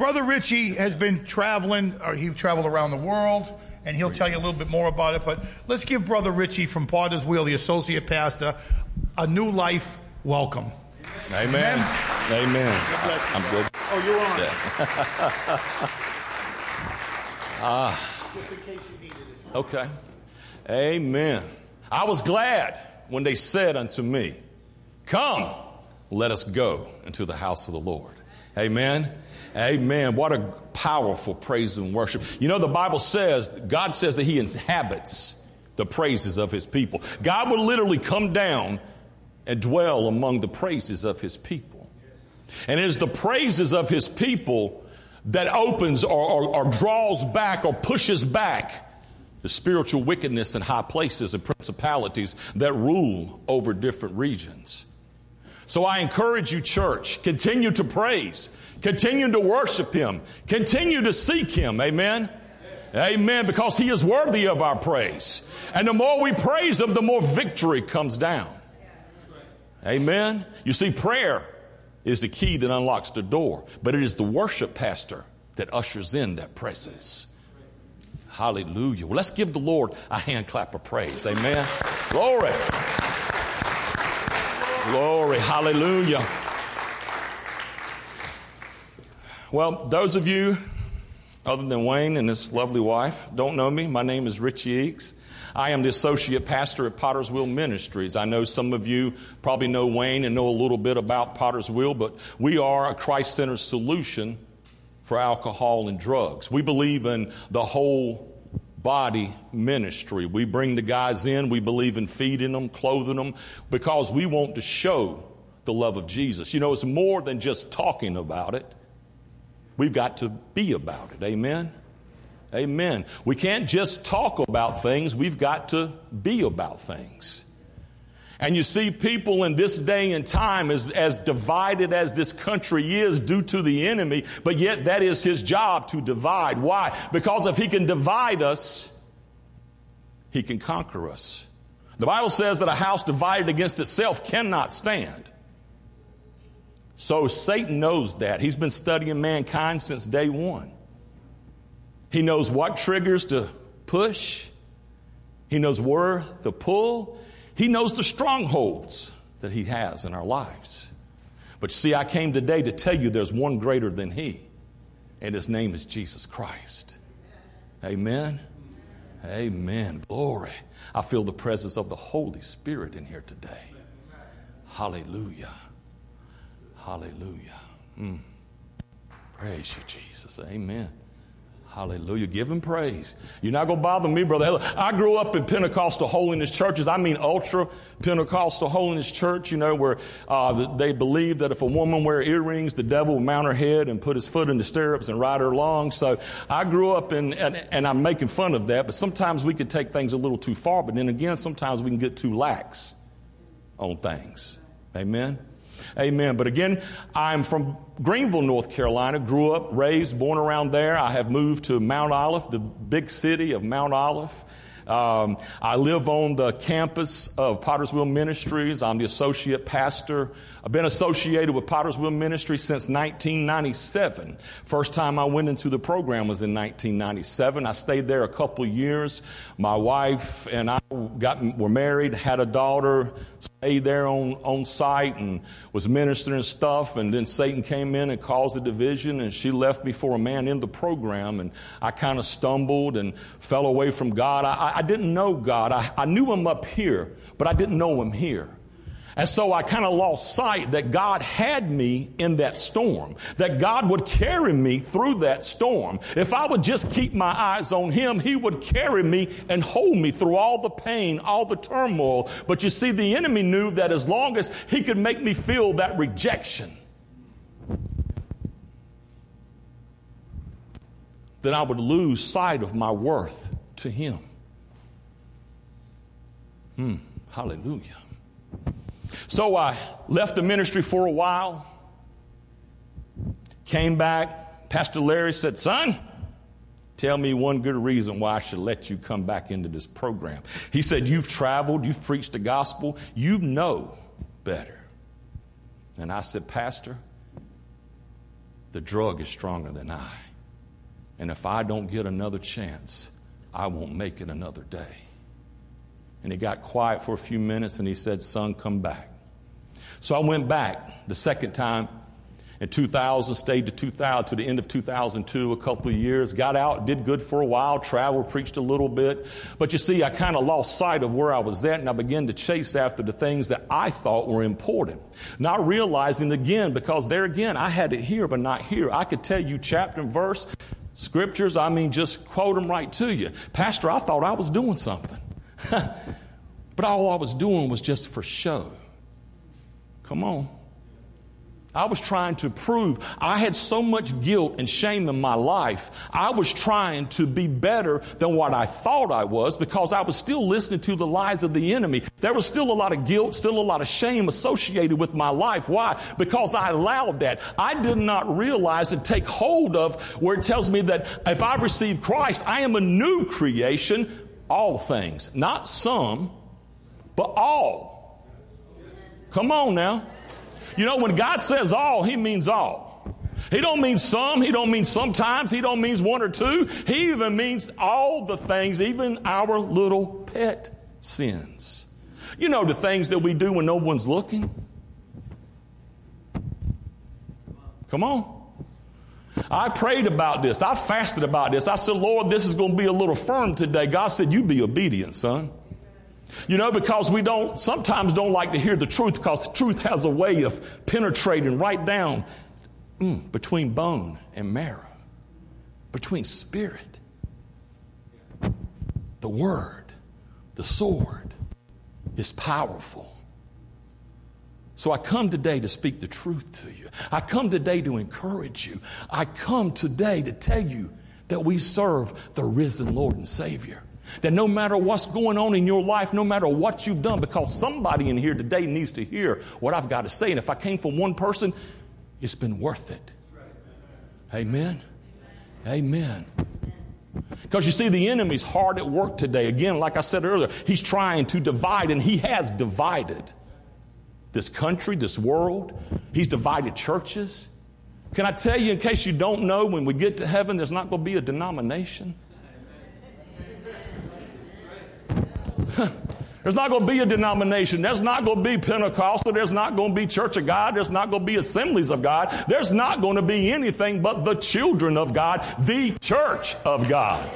Brother Richie has been traveling, or he traveled around the world, and he'll tell you a little bit more about it. But let's give Brother Richie from Potter's Wheel, the associate pastor, a new life welcome. Amen. Amen. I'm good. Oh, you're on. Ah. Just in case you needed it. Okay. Amen. I was glad when they said unto me, Come, let us go into the house of the Lord. Amen. Amen. What a powerful praise and worship. You know, the Bible says, God says that He inhabits the praises of His people. God will literally come down and dwell among the praises of His people. And it is the praises of His people that opens or, or, or draws back or pushes back the spiritual wickedness in high places and principalities that rule over different regions. So I encourage you, church, continue to praise, continue to worship Him, continue to seek Him. Amen. Amen. Because He is worthy of our praise. And the more we praise Him, the more victory comes down. Amen. You see, prayer is the key that unlocks the door, but it is the worship pastor that ushers in that presence. Hallelujah. Well, let's give the Lord a hand clap of praise. Amen. Glory. Glory. Hallelujah. Well, those of you other than Wayne and his lovely wife don't know me, my name is Richie Eakes. I am the associate pastor at Potter's Wheel Ministries. I know some of you probably know Wayne and know a little bit about Potter's Wheel, but we are a Christ centered solution for alcohol and drugs. We believe in the whole body ministry. We bring the guys in, we believe in feeding them, clothing them, because we want to show the love of Jesus. You know, it's more than just talking about it. We've got to be about it. Amen. Amen. We can't just talk about things, we've got to be about things. And you see, people in this day and time, as, as divided as this country is due to the enemy, but yet that is his job to divide. Why? Because if he can divide us, he can conquer us. The Bible says that a house divided against itself cannot stand. So Satan knows that. He's been studying mankind since day one. He knows what triggers to push. He knows where to pull. He knows the strongholds that He has in our lives. But see, I came today to tell you there's one greater than He, and His name is Jesus Christ. Amen. Amen. Glory. I feel the presence of the Holy Spirit in here today. Hallelujah. Hallelujah. Mm. Praise you, Jesus. Amen. Hallelujah. Give him praise. You're not going to bother me, brother. I grew up in Pentecostal holiness churches. I mean, ultra Pentecostal holiness church, you know, where uh, they believe that if a woman wear earrings, the devil will mount her head and put his foot in the stirrups and ride her along. So I grew up in, and, and I'm making fun of that, but sometimes we can take things a little too far, but then again, sometimes we can get too lax on things. Amen. Amen. But again, I'm from Greenville, North Carolina, grew up, raised, born around there. I have moved to Mount Olive, the big city of Mount Olive. Um, I live on the campus of Potter's Wheel Ministries. I'm the associate pastor. I've been associated with Potter's Wheel Ministries since 1997. First time I went into the program was in 1997. I stayed there a couple years. My wife and I got were married, had a daughter, stayed there on, on site and was ministering stuff. And then Satan came in and caused a division, and she left me for a man in the program. And I kind of stumbled and fell away from God. I, I didn't know God. I, I knew him up here, but I didn't know him here. And so I kind of lost sight that God had me in that storm, that God would carry me through that storm. If I would just keep my eyes on Him, He would carry me and hold me through all the pain, all the turmoil. But you see, the enemy knew that as long as he could make me feel that rejection, then I would lose sight of my worth to Him. Hmm, hallelujah. So I left the ministry for a while, came back. Pastor Larry said, Son, tell me one good reason why I should let you come back into this program. He said, You've traveled, you've preached the gospel, you know better. And I said, Pastor, the drug is stronger than I. And if I don't get another chance, I won't make it another day. And he got quiet for a few minutes and he said, Son, come back. So I went back the second time in 2000, stayed to 2000 to the end of 2002, a couple of years, got out, did good for a while, traveled, preached a little bit. But you see, I kind of lost sight of where I was at and I began to chase after the things that I thought were important. Not realizing again, because there again, I had it here, but not here. I could tell you chapter and verse, scriptures, I mean, just quote them right to you. Pastor, I thought I was doing something. but all I was doing was just for show. Come on. I was trying to prove I had so much guilt and shame in my life. I was trying to be better than what I thought I was because I was still listening to the lies of the enemy. There was still a lot of guilt, still a lot of shame associated with my life. Why? Because I allowed that. I did not realize and take hold of where it tells me that if I receive Christ, I am a new creation, all things, not some, but all. Come on now. You know, when God says all, He means all. He don't mean some, He don't mean sometimes, He don't mean one or two. He even means all the things, even our little pet sins. You know, the things that we do when no one's looking. Come on. I prayed about this. I fasted about this. I said, Lord, this is going to be a little firm today. God said, You be obedient, son. You know, because we don't, sometimes don't like to hear the truth because the truth has a way of penetrating right down mm, between bone and marrow, between spirit, the word, the sword is powerful. So I come today to speak the truth to you. I come today to encourage you. I come today to tell you that we serve the risen Lord and Savior. That no matter what's going on in your life, no matter what you've done, because somebody in here today needs to hear what I've got to say. And if I came from one person, it's been worth it. Amen. Amen. Because you see, the enemy's hard at work today. Again, like I said earlier, he's trying to divide, and he has divided this country, this world. He's divided churches. Can I tell you, in case you don't know, when we get to heaven, there's not going to be a denomination. There's not going to be a denomination. There's not going to be Pentecostal. There's not going to be Church of God. There's not going to be Assemblies of God. There's not going to be anything but the children of God, the church of God.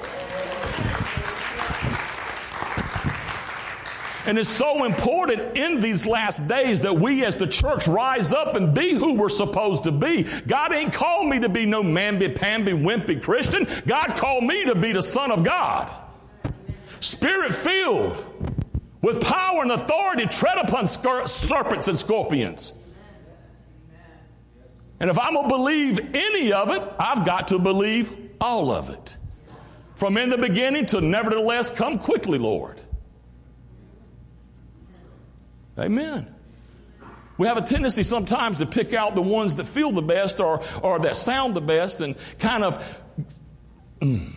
And it's so important in these last days that we as the church rise up and be who we're supposed to be. God ain't called me to be no mamby-pamby, wimpy Christian. God called me to be the son of God spirit filled with power and authority, tread upon serpents and scorpions. And if I'm going to believe any of it, I've got to believe all of it. From in the beginning to nevertheless come quickly, Lord. Amen. We have a tendency sometimes to pick out the ones that feel the best or, or that sound the best and kind of. Mm,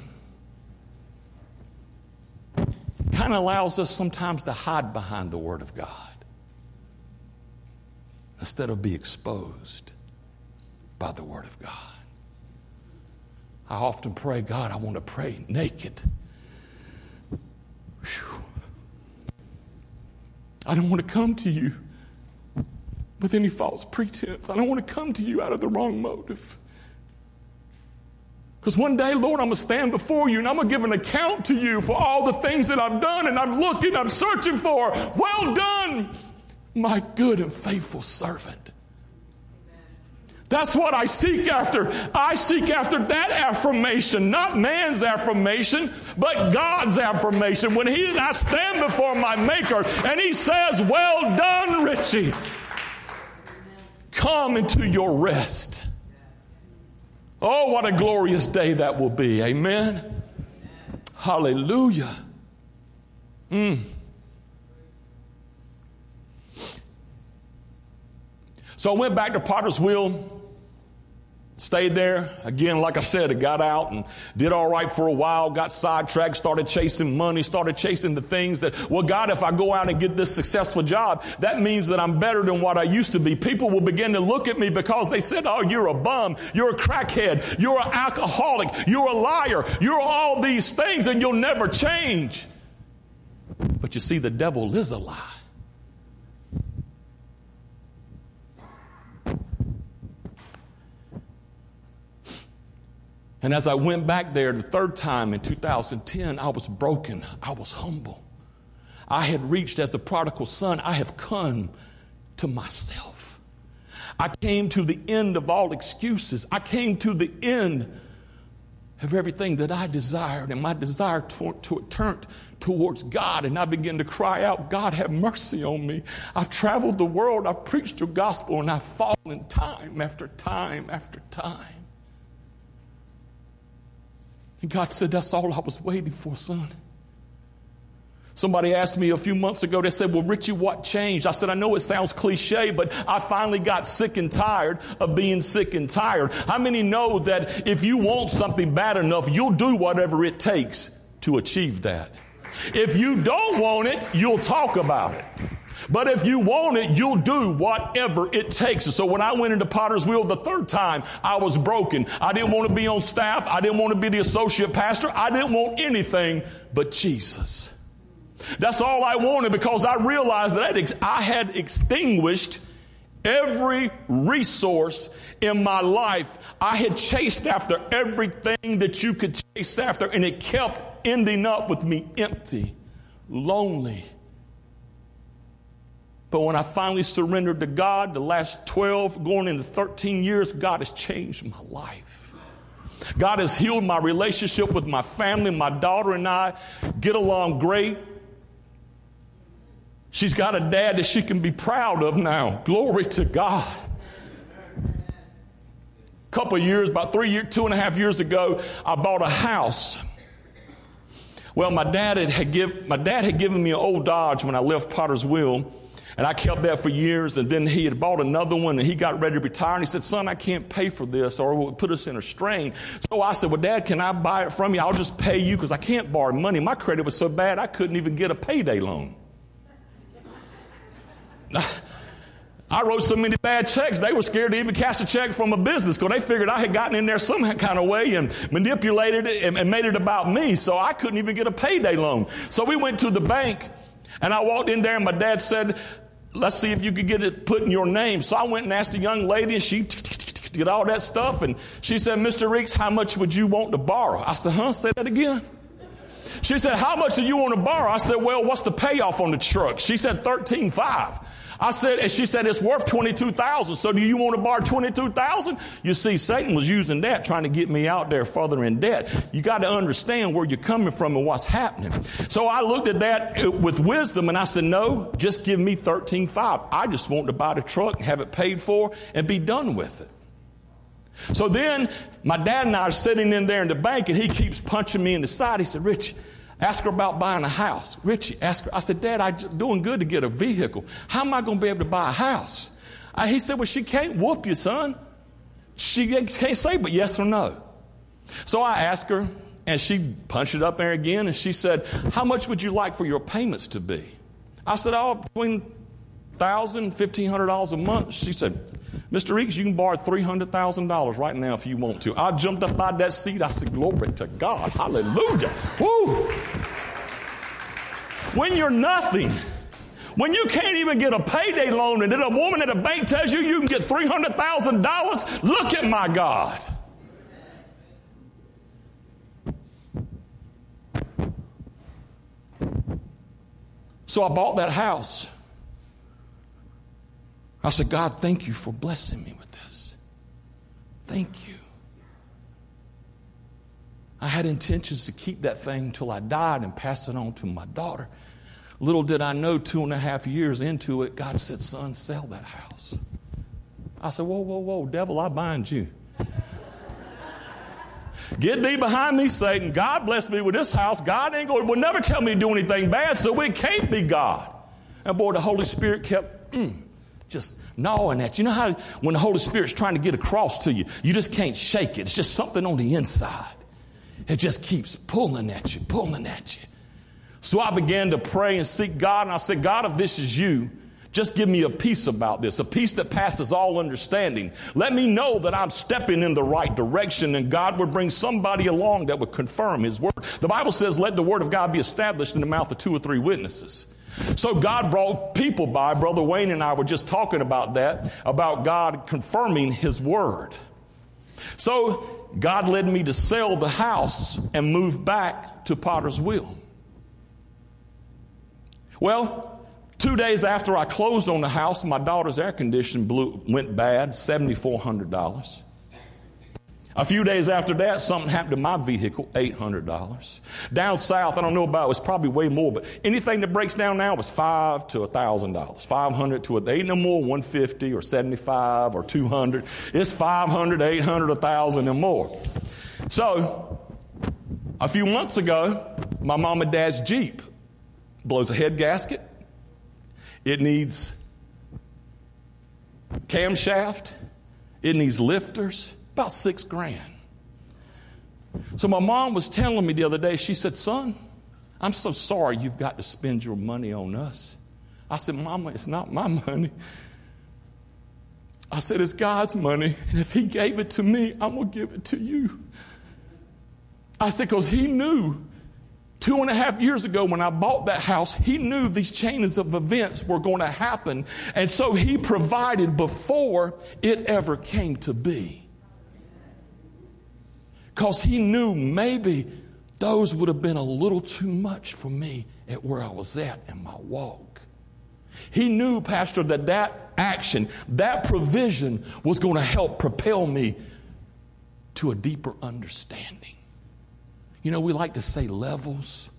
kind of allows us sometimes to hide behind the Word of God instead of be exposed by the Word of God. I often pray, God, I want to pray naked. Whew. I don't want to come to you with any false pretense. I don't want to come to you out of the wrong motive. Because one day, Lord, I'm going to stand before you and I'm going to give an account to you for all the things that I've done and I'm looking, I'm searching for. Well done, my good and faithful servant. That's what I seek after. I seek after that affirmation, not man's affirmation, but God's affirmation. When he, and I stand before my maker and he says, well done, Richie. Come into your rest. Oh, what a glorious day that will be. Amen. Hallelujah. Mm. So I went back to Potter's Wheel Stayed there. Again, like I said, it got out and did all right for a while, got sidetracked, started chasing money, started chasing the things that, well, God, if I go out and get this successful job, that means that I'm better than what I used to be. People will begin to look at me because they said, oh, you're a bum, you're a crackhead, you're an alcoholic, you're a liar, you're all these things and you'll never change. But you see, the devil is a lie. And as I went back there the third time in 2010, I was broken. I was humble. I had reached as the prodigal son, I have come to myself. I came to the end of all excuses. I came to the end of everything that I desired, and my desire to, to, turned towards God. And I began to cry out, God, have mercy on me. I've traveled the world, I've preached your gospel, and I've fallen time after time after time. And God said, That's all I was waiting for, son. Somebody asked me a few months ago, they said, Well, Richie, what changed? I said, I know it sounds cliche, but I finally got sick and tired of being sick and tired. How many know that if you want something bad enough, you'll do whatever it takes to achieve that? If you don't want it, you'll talk about it. But if you want it, you'll do whatever it takes. So when I went into Potter's Wheel the third time, I was broken. I didn't want to be on staff. I didn't want to be the associate pastor. I didn't want anything but Jesus. That's all I wanted because I realized that I had extinguished every resource in my life. I had chased after everything that you could chase after, and it kept ending up with me empty, lonely, but when I finally surrendered to God, the last 12, going into 13 years, God has changed my life. God has healed my relationship with my family. My daughter and I get along great. She's got a dad that she can be proud of now. Glory to God. A couple years, about three years, two and a half years ago, I bought a house. Well, my dad had, give, my dad had given me an old Dodge when I left Potter's Wheel. And I kept that for years. And then he had bought another one and he got ready to retire. And he said, Son, I can't pay for this or it would put us in a strain. So I said, Well, Dad, can I buy it from you? I'll just pay you because I can't borrow money. My credit was so bad I couldn't even get a payday loan. I wrote so many bad checks, they were scared to even cash a check from a business because they figured I had gotten in there some kind of way and manipulated it and, and made it about me. So I couldn't even get a payday loan. So we went to the bank and I walked in there and my dad said, let's see if you could get it put in your name. So I went and asked the young lady, and she did all that stuff. And she said, Mr. Eakes, how much would you want to borrow? I said, huh? Say that again. She said, how much do you want to borrow? I said, well, what's the payoff on the truck? She said, 13.5. I said, and she said, it's worth 22,000. So do you want to borrow 22,000? You see, Satan was using that trying to get me out there further in debt. You got to understand where you're coming from and what's happening. So I looked at that uh, with wisdom and I said, no, just give me 13.5. I just want to buy the truck, have it paid for and be done with it. So then my dad and I are sitting in there in the bank and he keeps punching me in the side. He said, Rich, Ask her about buying a house. Richie, ask her. I said, Dad, I'm doing good to get a vehicle. How am I going to be able to buy a house? I, he said, Well, she can't whoop you, son. She can't say but yes or no. So I asked her, and she punched it up there again, and she said, How much would you like for your payments to be? I said, Oh, between $1,000 $1,500 a month. She said, Mr. Eakes, you can borrow $300,000 right now if you want to. I jumped up out that seat. I said, Glory to God. Hallelujah. Woo. When you're nothing, when you can't even get a payday loan, and then a woman at a bank tells you you can get $300,000, look at my God. So I bought that house. I said, God, thank you for blessing me with this. Thank you. I had intentions to keep that thing until I died and pass it on to my daughter. Little did I know, two and a half years into it, God said, Son, sell that house. I said, Whoa, whoa, whoa, devil, I bind you. Get thee behind me, Satan. God bless me with this house. God ain't going, will never tell me to do anything bad, so it can't be God. And boy, the Holy Spirit kept, mm, just gnawing at you. You know how when the Holy Spirit's trying to get across to you, you just can't shake it. It's just something on the inside. It just keeps pulling at you, pulling at you. So I began to pray and seek God, and I said, God, if this is you, just give me a peace about this, a peace that passes all understanding. Let me know that I'm stepping in the right direction, and God would bring somebody along that would confirm His word. The Bible says, let the word of God be established in the mouth of two or three witnesses. So God brought people by. Brother Wayne and I were just talking about that, about God confirming His word. So God led me to sell the house and move back to Potter's Wheel. Well, two days after I closed on the house, my daughter's air conditioning blew, went bad, $7,400. A few days after that, something happened to my vehicle, $800. Down south, I don't know about, it was probably way more, but anything that breaks down now was five to $1,000. 500 to, a, ain't no more 150 or 75 or 200. It's 500, 800, 1,000 and more. So, a few months ago, my mom and dad's Jeep blows a head gasket. It needs camshaft. It needs lifters. About six grand. So my mom was telling me the other day, she said, Son, I'm so sorry you've got to spend your money on us. I said, Mama, it's not my money. I said, It's God's money. And if He gave it to me, I'm going to give it to you. I said, Because He knew two and a half years ago when I bought that house, He knew these chains of events were going to happen. And so He provided before it ever came to be because he knew maybe those would have been a little too much for me at where I was at in my walk. He knew, Pastor, that that action, that provision was going to help propel me to a deeper understanding. You know, we like to say levels.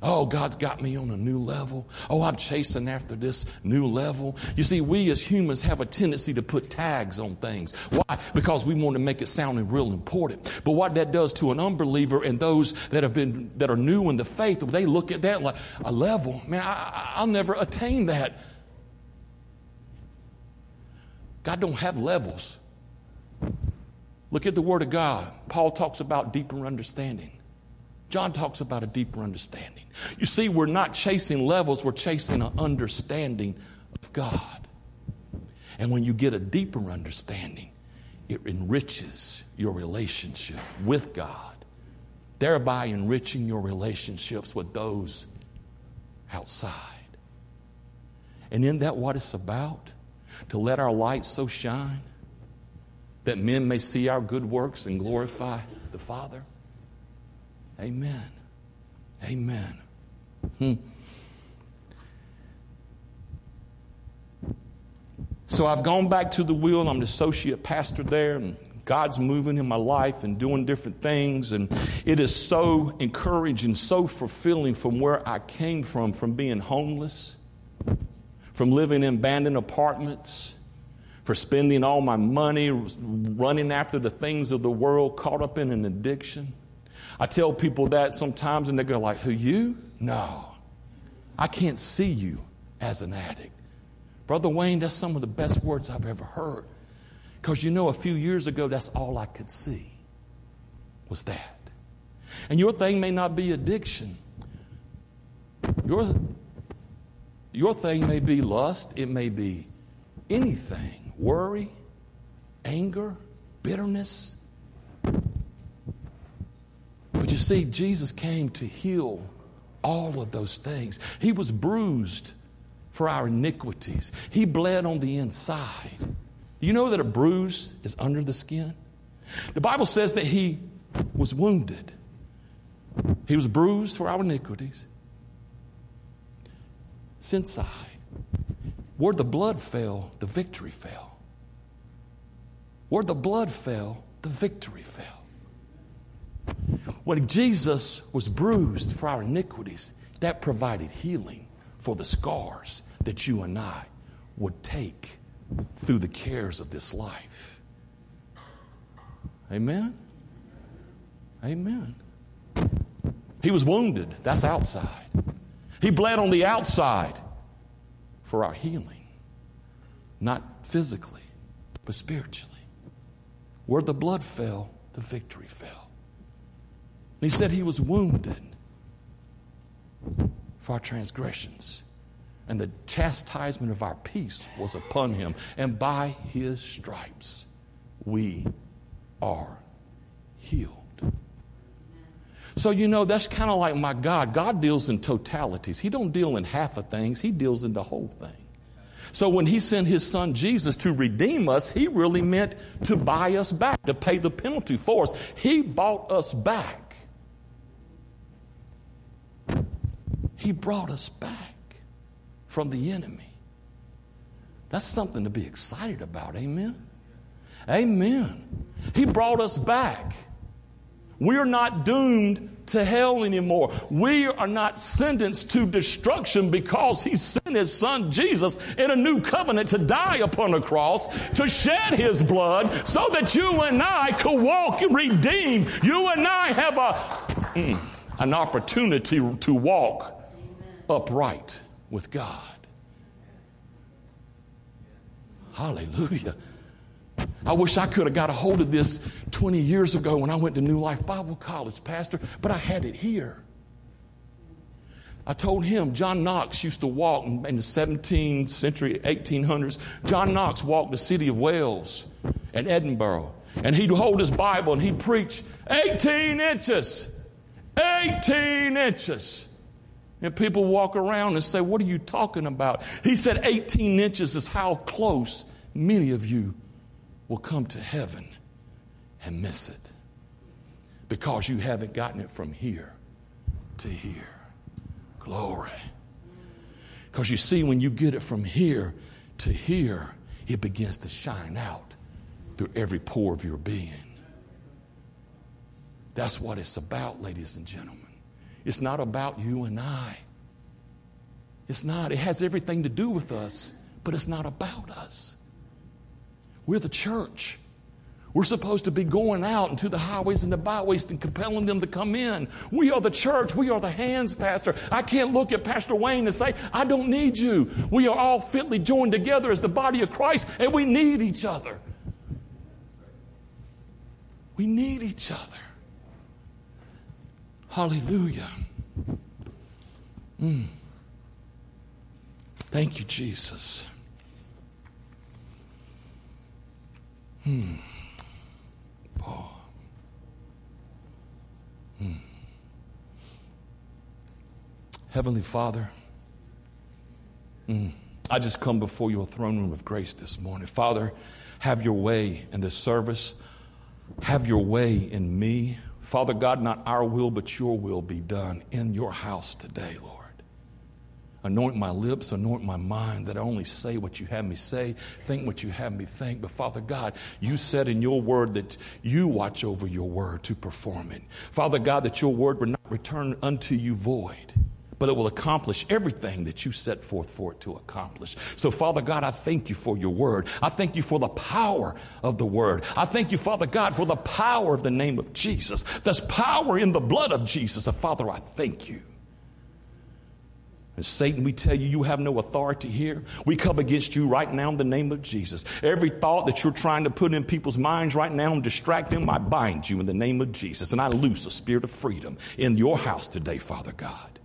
Oh, God's got me on a new level. Oh, I'm chasing after this new level. You see, we as humans have a tendency to put tags on things. Why? Because we want to make it sound real important. But what that does to an unbeliever and those that have been, that are new in the faith, they look at that like a level. Man, I, I'll never attain that. God don't have levels. Look at the Word of God. Paul talks about deeper understanding. John talks about a deeper understanding. You see, we're not chasing levels, we're chasing an understanding of God. And when you get a deeper understanding, it enriches your relationship with God, thereby enriching your relationships with those outside. And isn't that what it's about? To let our light so shine that men may see our good works and glorify the Father? Amen. Amen. Hmm. So I've gone back to the wheel. I'm an associate pastor there, and God's moving in my life and doing different things. And it is so encouraging, so fulfilling from where I came from, from being homeless, from living in abandoned apartments, for spending all my money running after the things of the world, caught up in an addiction. I tell people that sometimes and they go like, who you? No. I can't see you as an addict. Brother Wayne, that's some of the best words I've ever heard. Because you know, a few years ago, that's all I could see was that. And your thing may not be addiction. Your, your thing may be lust, it may be anything worry, anger, bitterness, but you see, Jesus came to heal all of those things. He was bruised for our iniquities, He bled on the inside. You know that a bruise is under the skin? The Bible says that He was wounded, He was bruised for our iniquities. It's inside. Where the blood fell, the victory fell. Where the blood fell, the victory fell. When Jesus was bruised for our iniquities, that provided healing for the scars that you and I would take through the cares of this life. Amen? Amen. He was wounded. That's outside. He bled on the outside for our healing. not physically, but spiritually. Where the blood fell, the victory fell. And he said he was wounded for our transgressions, and the chastisement of our peace was upon him, and by his stripes we are healed. So you know that's kind of like my God. God deals in totalities. He don't deal in half of things. He deals in the whole thing. So when he sent his son Jesus to redeem us, he really meant to buy us back, to pay the penalty for us. He bought us back. He brought us back from the enemy. That's something to be excited about. Amen. Amen. He brought us back. We're not doomed to hell anymore. We are not sentenced to destruction because He sent His Son Jesus in a new covenant to die upon a cross, to shed His blood so that you and I could walk redeemed. You and I have a, mm, an opportunity to walk upright with God. Hallelujah. I wish I could have got a hold of this 20 years ago when I went to New Life Bible College, Pastor, but I had it here. I told him John Knox used to walk in the 17th century, 1800s. John Knox walked the city of Wales and Edinburgh, and he'd hold his Bible and he'd preach 18 inches, 18 inches. And people walk around and say, What are you talking about? He said, 18 inches is how close many of you will come to heaven and miss it because you haven't gotten it from here to here. Glory. Because you see, when you get it from here to here, it begins to shine out through every pore of your being. That's what it's about, ladies and gentlemen. It's not about you and I. It's not. It has everything to do with us, but it's not about us. We're the church. We're supposed to be going out into the highways and the byways and compelling them to come in. We are the church. We are the hands, Pastor. I can't look at Pastor Wayne and say, I don't need you. We are all fitly joined together as the body of Christ, and we need each other. We need each other. Hallelujah. Mm. Thank you, Jesus. Hmm. Hmm. Heavenly Father, mm, I just come before your throne room of grace this morning. Father, have your way in this service. Have your way in me. Father God, not our will, but your will be done in your house today, Lord. Anoint my lips, anoint my mind that I only say what you have me say, think what you have me think. But Father God, you said in your word that you watch over your word to perform it. Father God, that your word would not return unto you void, but it will accomplish everything that you set forth for it to accomplish. So, Father God, I thank you for your word. I thank you for the power of the word. I thank you, Father God, for the power of the name of Jesus. There's power in the blood of Jesus. So, Father, I thank you. And Satan, we tell you, you have no authority here. We come against you right now in the name of Jesus. Every thought that you're trying to put in people's minds right now and distract them, I bind you in the name of Jesus. And I loose a spirit of freedom in your house today, Father God.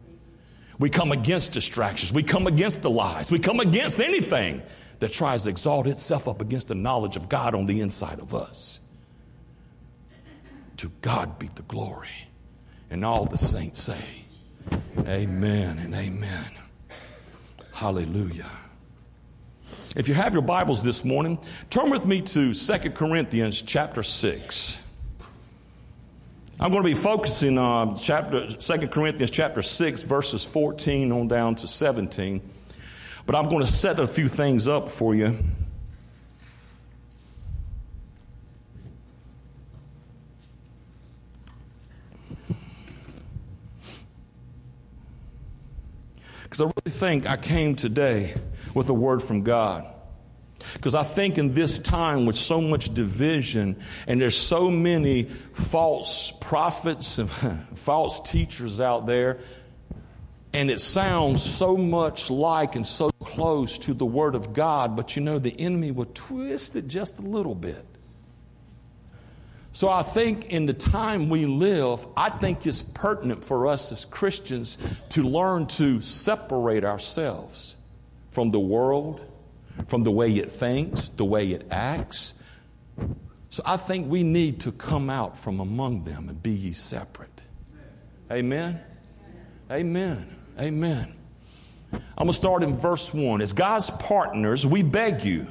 We come against distractions. We come against the lies. We come against anything that tries to exalt itself up against the knowledge of God on the inside of us. To God be the glory. And all the saints say, Amen and amen. Hallelujah. If you have your Bibles this morning, turn with me to 2 Corinthians chapter 6. I'm going to be focusing on chapter 2 Corinthians chapter 6 verses 14 on down to 17. But I'm going to set a few things up for you Because I really think I came today with a word from God. Because I think in this time with so much division and there's so many false prophets and false teachers out there, and it sounds so much like and so close to the Word of God, but you know, the enemy will twist it just a little bit. So I think in the time we live, I think it's pertinent for us as Christians to learn to separate ourselves from the world, from the way it thinks, the way it acts. So I think we need to come out from among them and be ye separate. Amen. Amen. Amen. I'm going to start in verse 1. As God's partners, we beg you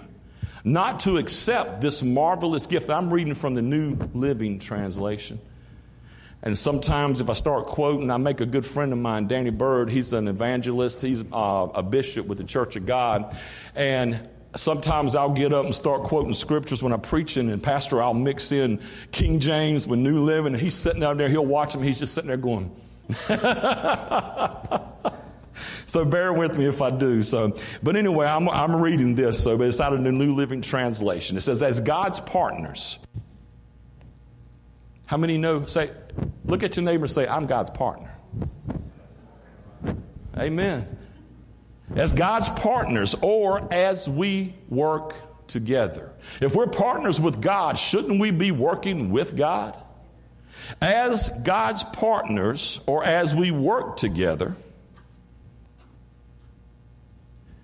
not to accept this marvelous gift. I'm reading from the New Living Translation. And sometimes, if I start quoting, I make a good friend of mine, Danny Bird. He's an evangelist, he's uh, a bishop with the Church of God. And sometimes I'll get up and start quoting scriptures when I'm preaching, and Pastor, I'll mix in King James with New Living. And he's sitting down there, he'll watch him, he's just sitting there going, so bear with me if I do. So, but anyway, I'm, I'm reading this. So it's out of the New Living Translation. It says, "As God's partners." How many know? Say, look at your neighbor say, "I'm God's partner." Amen. As God's partners, or as we work together. If we're partners with God, shouldn't we be working with God? As God's partners, or as we work together,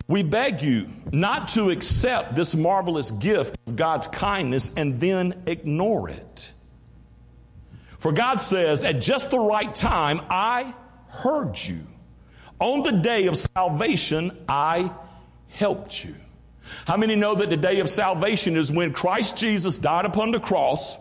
we beg you not to accept this marvelous gift of God's kindness and then ignore it. For God says, at just the right time, I heard you. On the day of salvation, I helped you. How many know that the day of salvation is when Christ Jesus died upon the cross?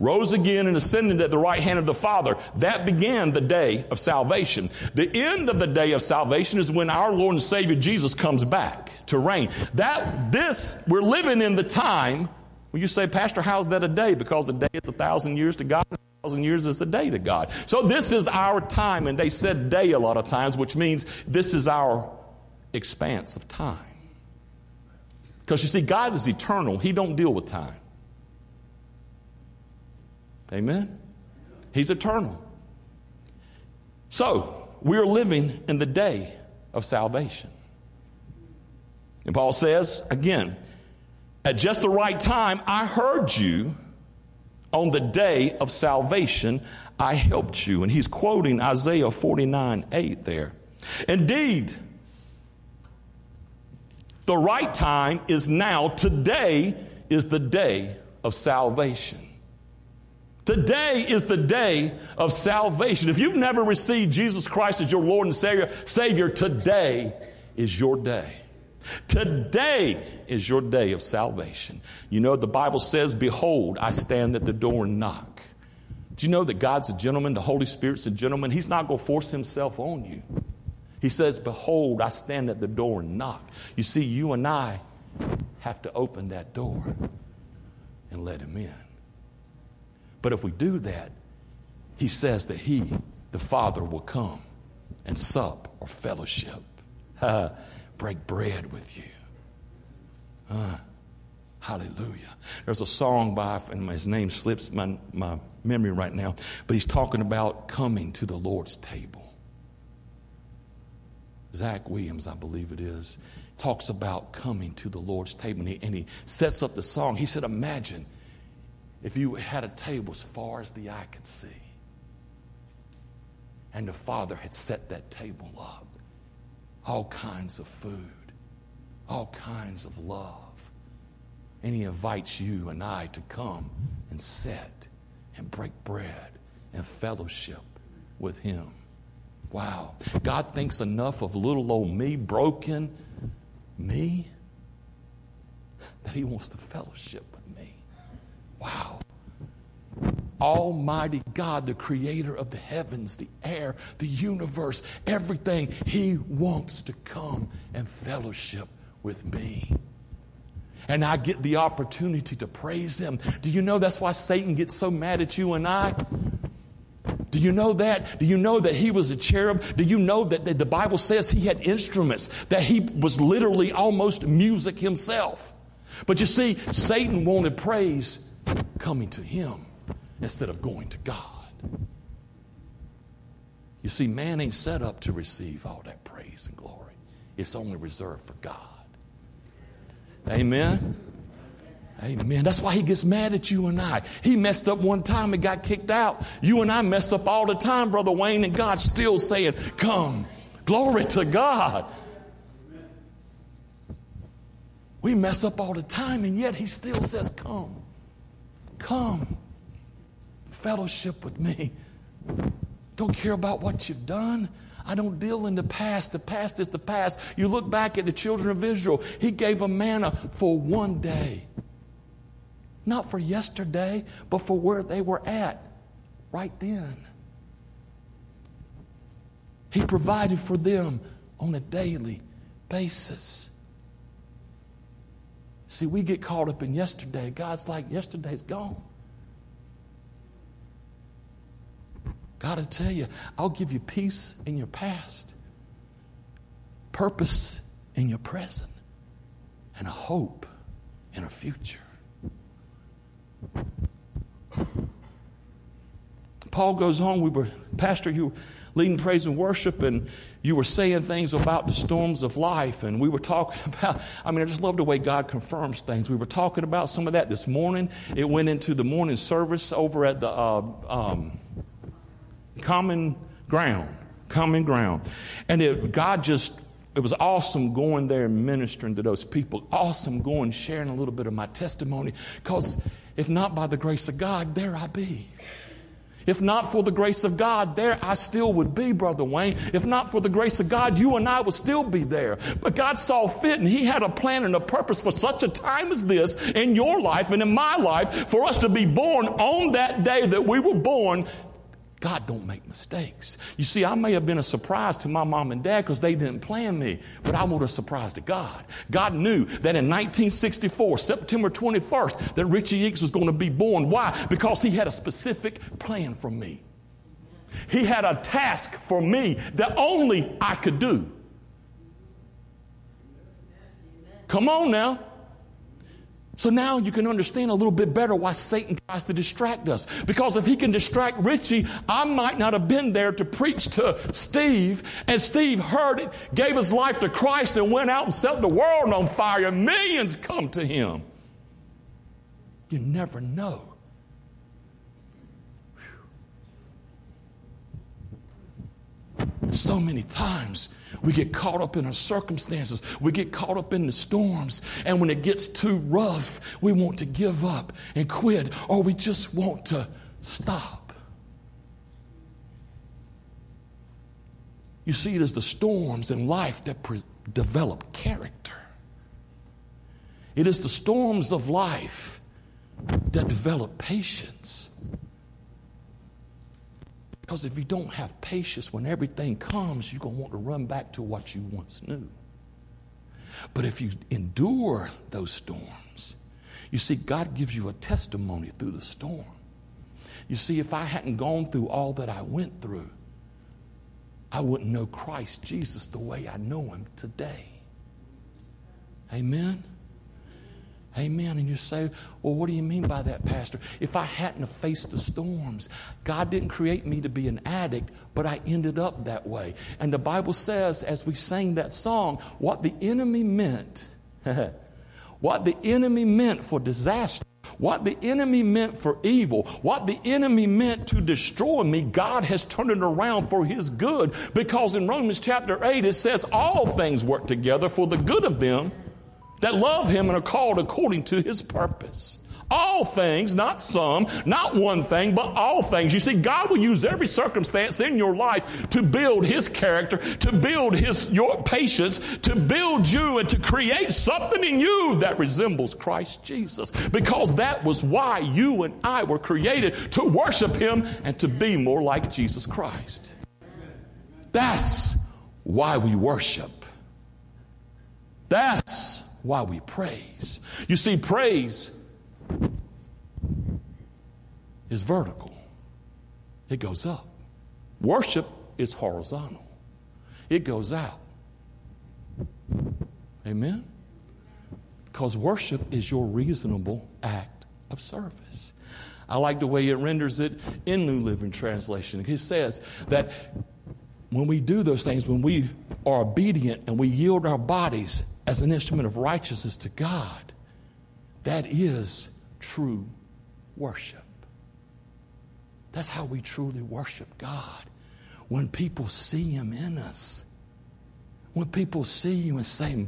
rose again and ascended at the right hand of the Father. That began the day of salvation. The end of the day of salvation is when our Lord and Savior Jesus comes back to reign. That, this, we're living in the time when you say, Pastor, how's that a day? Because a day is a thousand years to God. Thousand years is a day to God. So this is our time, and they said day a lot of times, which means this is our expanse of time. Because you see, God is eternal. He don't deal with time. Amen? He's eternal. So, we're living in the day of salvation. And Paul says, again, at just the right time, I heard you on the day of salvation. I helped you. And he's quoting Isaiah 49 8 there. Indeed, the right time is now. Today is the day of salvation. Today is the day of salvation. If you've never received Jesus Christ as your Lord and Savior, Savior, today is your day. Today is your day of salvation. You know, the Bible says, Behold, I stand at the door and knock. Do you know that God's a gentleman? The Holy Spirit's a gentleman. He's not going to force himself on you. He says, Behold, I stand at the door and knock. You see, you and I have to open that door and let him in. But if we do that, he says that he, the Father, will come and sup or fellowship, break bread with you. Hallelujah. There's a song by, and his name slips my, my memory right now, but he's talking about coming to the Lord's table. Zach Williams, I believe it is, talks about coming to the Lord's table, and he, and he sets up the song. He said, Imagine if you had a table as far as the eye could see, and the Father had set that table up, all kinds of food, all kinds of love, and He invites you and I to come and sit and break bread and fellowship with Him. Wow. God thinks enough of little old me, broken me, that He wants to fellowship with me. Wow. Almighty God, the creator of the heavens, the air, the universe, everything, He wants to come and fellowship with me. And I get the opportunity to praise Him. Do you know that's why Satan gets so mad at you and I? Do you know that? Do you know that he was a cherub? Do you know that the Bible says he had instruments, that he was literally almost music himself? But you see, Satan wanted praise coming to Him instead of going to God. You see, man ain't set up to receive all that praise and glory. it's only reserved for God. Amen. Amen. That's why he gets mad at you and I. He messed up one time and got kicked out. You and I mess up all the time, Brother Wayne, and God's still saying, Come. Glory to God. We mess up all the time, and yet he still says, Come. Come. Fellowship with me. Don't care about what you've done. I don't deal in the past. The past is the past. You look back at the children of Israel, he gave them manna for one day. Not for yesterday, but for where they were at right then. He provided for them on a daily basis. See, we get caught up in yesterday. God's like, yesterday's gone. God, I tell you, I'll give you peace in your past, purpose in your present, and a hope in a future. Paul goes on. We were, Pastor, you were leading praise and worship, and you were saying things about the storms of life, and we were talking about. I mean, I just love the way God confirms things. We were talking about some of that this morning. It went into the morning service over at the uh, um, Common Ground, Common Ground, and it, God just. It was awesome going there and ministering to those people. Awesome going sharing a little bit of my testimony because if not by the grace of God, there I be. If not for the grace of God, there I still would be, Brother Wayne. If not for the grace of God, you and I would still be there. But God saw fit and He had a plan and a purpose for such a time as this in your life and in my life for us to be born on that day that we were born God don't make mistakes. You see, I may have been a surprise to my mom and dad because they didn't plan me, but I was a surprise to God. God knew that in 1964, September 21st, that Richie Eakes was going to be born. Why? Because he had a specific plan for me. He had a task for me that only I could do. Come on now. So now you can understand a little bit better why Satan tries to distract us. Because if he can distract Richie, I might not have been there to preach to Steve, and Steve heard it, gave his life to Christ, and went out and set the world on fire, and millions come to him. You never know. So many times we get caught up in our circumstances. We get caught up in the storms. And when it gets too rough, we want to give up and quit, or we just want to stop. You see, it is the storms in life that pre- develop character. It is the storms of life that develop patience. Because if you don't have patience when everything comes, you're going to want to run back to what you once knew. But if you endure those storms, you see, God gives you a testimony through the storm. You see, if I hadn't gone through all that I went through, I wouldn't know Christ Jesus the way I know him today. Amen? Amen. And you say, well, what do you mean by that, Pastor? If I hadn't faced the storms, God didn't create me to be an addict, but I ended up that way. And the Bible says, as we sang that song, what the enemy meant, what the enemy meant for disaster, what the enemy meant for evil, what the enemy meant to destroy me, God has turned it around for his good. Because in Romans chapter 8, it says, all things work together for the good of them that love him and are called according to his purpose. All things, not some, not one thing, but all things. You see, God will use every circumstance in your life to build His character, to build His your patience, to build you and to create something in you that resembles Christ Jesus. Because that was why you and I were created to worship Him and to be more like Jesus Christ. That's why we worship. That's why we praise. You see, praise is vertical, it goes up. Worship is horizontal, it goes out. Amen? Because worship is your reasonable act of service. I like the way it renders it in New Living Translation. It says that when we do those things, when we are obedient and we yield our bodies as an instrument of righteousness to God, that is true worship. That's how we truly worship God. When people see Him in us, when people see you and say,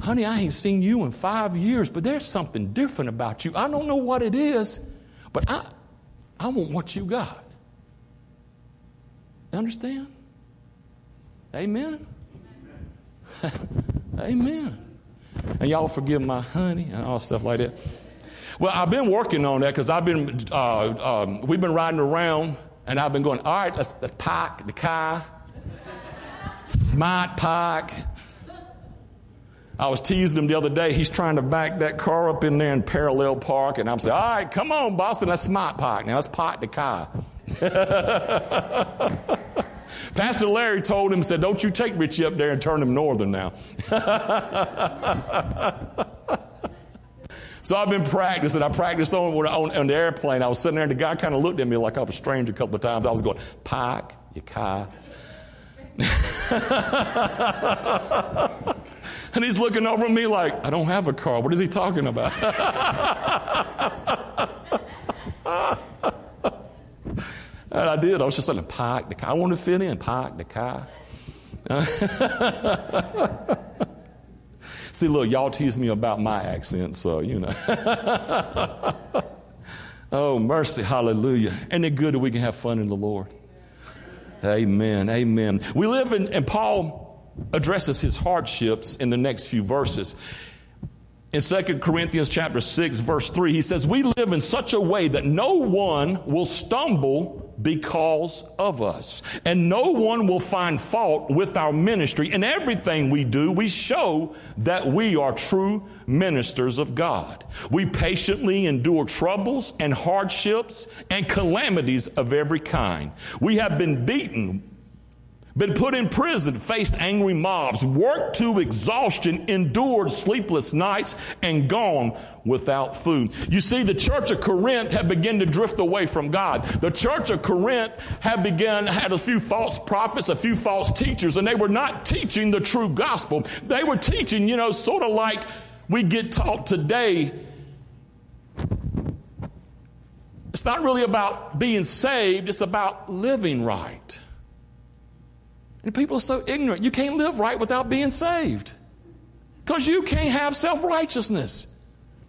Honey, I ain't seen you in five years, but there's something different about you. I don't know what it is, but I, I want what you got. Understand? Amen? Amen. And y'all forgive my honey and all stuff like that. Well, I've been working on that because I've been, uh, um, we've been riding around and I've been going, all right, let's, let's park the car, smart park. I was teasing him the other day. He's trying to back that car up in there and parallel park. And I'm saying, all right, come on, Boston, let's smart park. Now let's park the car. Pastor Larry told him, said, Don't you take Richie up there and turn him northern now. so I've been practicing. I practiced on, on, on the airplane. I was sitting there and the guy kind of looked at me like I was strange a couple of times. I was going, Pike, your car. and he's looking over at me like, I don't have a car. What is he talking about? And I did. I was just saying, park the car. I want to fit in. Park the car. See, look, y'all tease me about my accent, so you know. oh, mercy, hallelujah. Ain't it good that we can have fun in the Lord? Amen, amen. We live in, and Paul addresses his hardships in the next few verses. In 2 Corinthians chapter 6 verse 3, he says, "We live in such a way that no one will stumble because of us. And no one will find fault with our ministry. In everything we do, we show that we are true ministers of God. We patiently endure troubles and hardships and calamities of every kind. We have been beaten, been put in prison, faced angry mobs, worked to exhaustion, endured sleepless nights, and gone without food. You see, the church of Corinth had begun to drift away from God. The church of Corinth had begun, had a few false prophets, a few false teachers, and they were not teaching the true gospel. They were teaching, you know, sort of like we get taught today. It's not really about being saved, it's about living right. And people are so ignorant. You can't live right without being saved. Because you can't have self righteousness.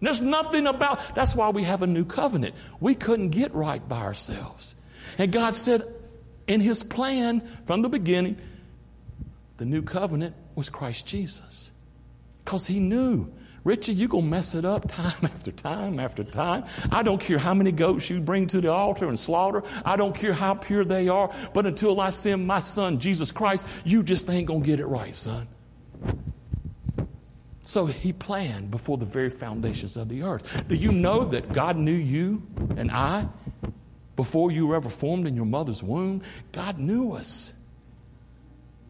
There's nothing about that's why we have a new covenant. We couldn't get right by ourselves. And God said in his plan from the beginning, the new covenant was Christ Jesus. Because he knew Richie, you're going to mess it up time after time after time. I don't care how many goats you bring to the altar and slaughter. I don't care how pure they are. But until I send my son, Jesus Christ, you just ain't going to get it right, son. So he planned before the very foundations of the earth. Do you know that God knew you and I before you were ever formed in your mother's womb? God knew us.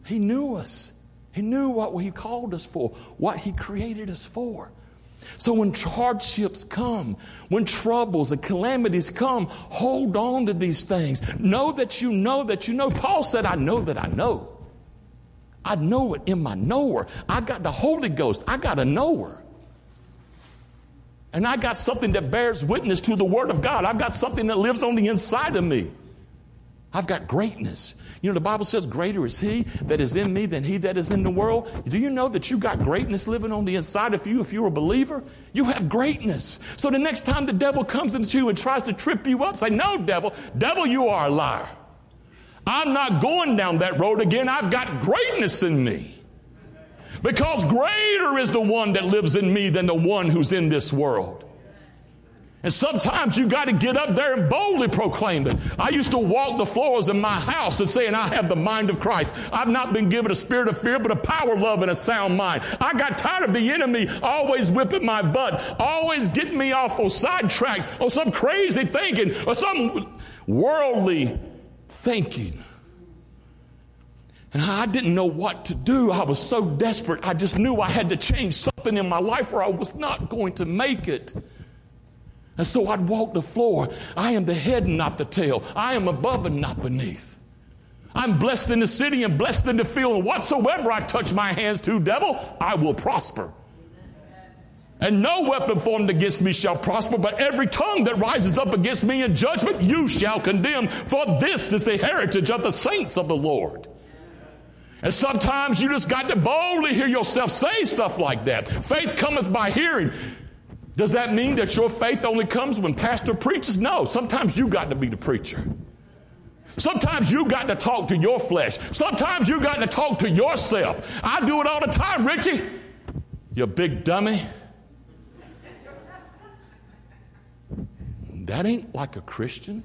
He knew us. He knew what He called us for, what He created us for. So when hardships come, when troubles and calamities come, hold on to these things. Know that you know that you know. Paul said, I know that I know. I know it in my knower. I got the Holy Ghost. I got a knower. And I got something that bears witness to the Word of God. I've got something that lives on the inside of me. I've got greatness. You know, the Bible says, Greater is He that is in me than He that is in the world. Do you know that you got greatness living on the inside of you if you're a believer? You have greatness. So the next time the devil comes into you and tries to trip you up, say, No, devil, devil, you are a liar. I'm not going down that road again. I've got greatness in me. Because greater is the one that lives in me than the one who's in this world. And sometimes you got to get up there and boldly proclaim it. I used to walk the floors in my house and saying, I have the mind of Christ. I've not been given a spirit of fear, but a power, love, and a sound mind. I got tired of the enemy always whipping my butt, always getting me off or sidetrack or some crazy thinking or some worldly thinking. And I didn't know what to do. I was so desperate. I just knew I had to change something in my life or I was not going to make it. And so I'd walk the floor. I am the head and not the tail. I am above and not beneath. I'm blessed in the city and blessed in the field, and whatsoever I touch my hands to, devil, I will prosper. And no weapon formed against me shall prosper, but every tongue that rises up against me in judgment, you shall condemn. For this is the heritage of the saints of the Lord. And sometimes you just got to boldly hear yourself say stuff like that. Faith cometh by hearing. Does that mean that your faith only comes when pastor preaches? No. Sometimes you got to be the preacher. Sometimes you got to talk to your flesh. Sometimes you got to talk to yourself. I do it all the time, Richie. You big dummy. That ain't like a Christian.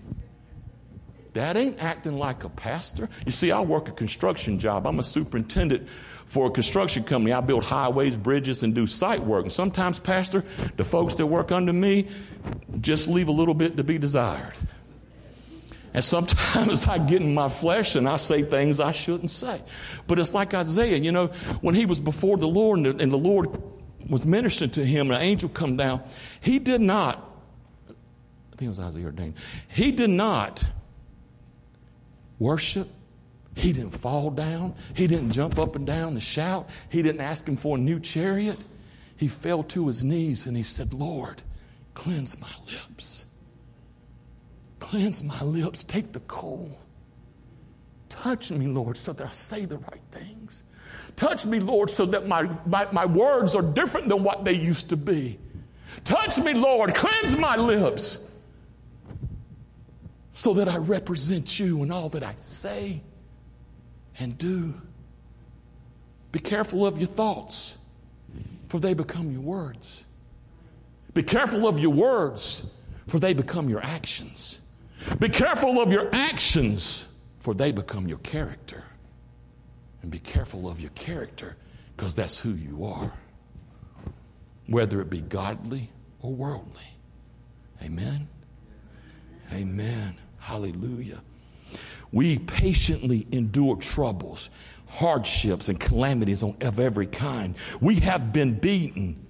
That ain't acting like a pastor. You see, I work a construction job. I'm a superintendent for a construction company. I build highways, bridges, and do site work. And sometimes, Pastor, the folks that work under me just leave a little bit to be desired. And sometimes I get in my flesh and I say things I shouldn't say. But it's like Isaiah, you know, when he was before the Lord and the, and the Lord was ministering to him and an angel come down, he did not, I think it was Isaiah or ordained, he did not worship. He didn't fall down. He didn't jump up and down and shout. He didn't ask him for a new chariot. He fell to his knees and he said, Lord, cleanse my lips. Cleanse my lips. Take the coal. Touch me, Lord, so that I say the right things. Touch me, Lord, so that my, my, my words are different than what they used to be. Touch me, Lord. Cleanse my lips so that I represent you in all that I say and do. Be careful of your thoughts, for they become your words. Be careful of your words, for they become your actions. Be careful of your actions, for they become your character. And be careful of your character, because that's who you are, whether it be godly or worldly. Amen. Amen. Hallelujah. We patiently endure troubles, hardships, and calamities of every kind. We have been beaten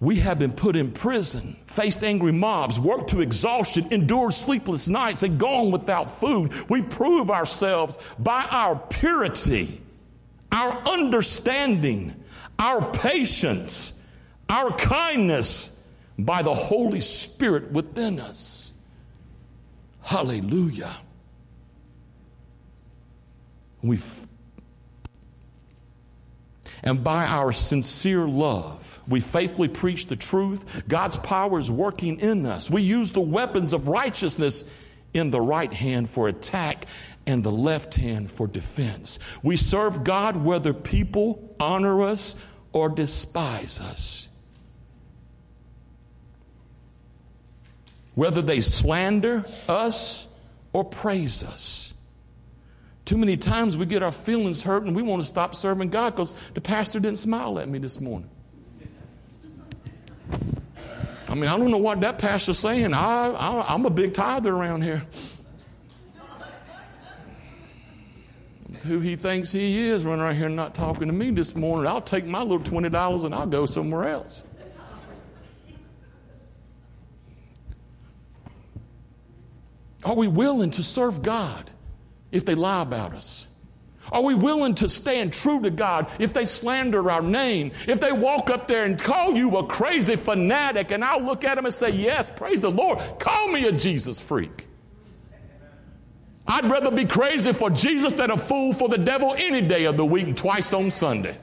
we have been put in prison, faced angry mobs, worked to exhaustion, endured sleepless nights, and gone without food. We prove ourselves by our purity, our understanding, our patience, our kindness by the Holy Spirit within us. Hallelujah. We and by our sincere love, we faithfully preach the truth. God's power is working in us. We use the weapons of righteousness in the right hand for attack and the left hand for defense. We serve God whether people honor us or despise us. Whether they slander us or praise us. Too many times we get our feelings hurt and we want to stop serving God because the pastor didn't smile at me this morning. I mean, I don't know what that pastor's saying. I, I, I'm a big tither around here. Who he thinks he is running around here not talking to me this morning. I'll take my little $20 and I'll go somewhere else. Are we willing to serve God? if they lie about us? Are we willing to stand true to God if they slander our name? If they walk up there and call you a crazy fanatic, and I'll look at them and say, Yes, praise the Lord, call me a Jesus freak. I'd rather be crazy for Jesus than a fool for the devil any day of the week and twice on Sunday.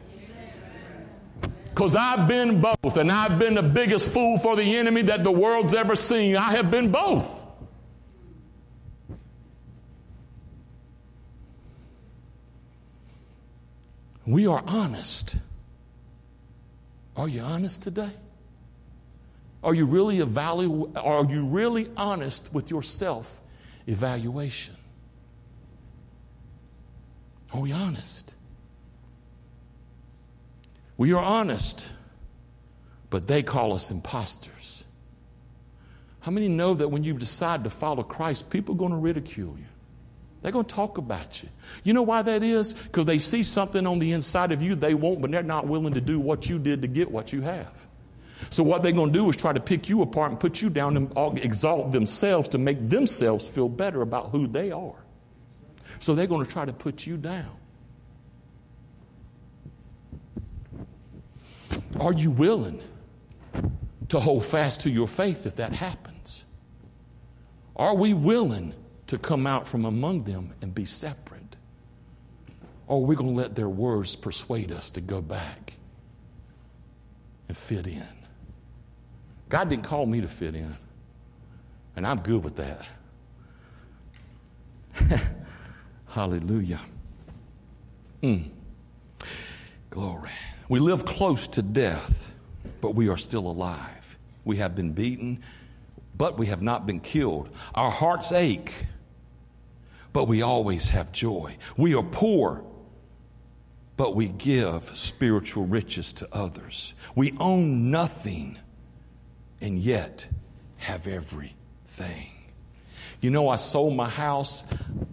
Because I've been both, and I've been the biggest fool for the enemy that the world's ever seen. I have been both. We are honest. Are you honest today? Are you really evalu- are you really honest with your self evaluation? Are we honest? We are honest, but they call us imposters. How many know that when you decide to follow Christ, people are going to ridicule you? They're going to talk about you. You know why that is? Because they see something on the inside of you they want, but they're not willing to do what you did to get what you have. So, what they're going to do is try to pick you apart and put you down and exalt themselves to make themselves feel better about who they are. So they're going to try to put you down. Are you willing to hold fast to your faith if that happens? Are we willing to come out from among them and be separate? Or are we going to let their words persuade us to go back and fit in? God didn't call me to fit in, and I'm good with that. Hallelujah. Mm. Glory. We live close to death, but we are still alive. We have been beaten, but we have not been killed. Our hearts ache, but we always have joy. We are poor, but we give spiritual riches to others. We own nothing and yet have everything. You know, I sold my house.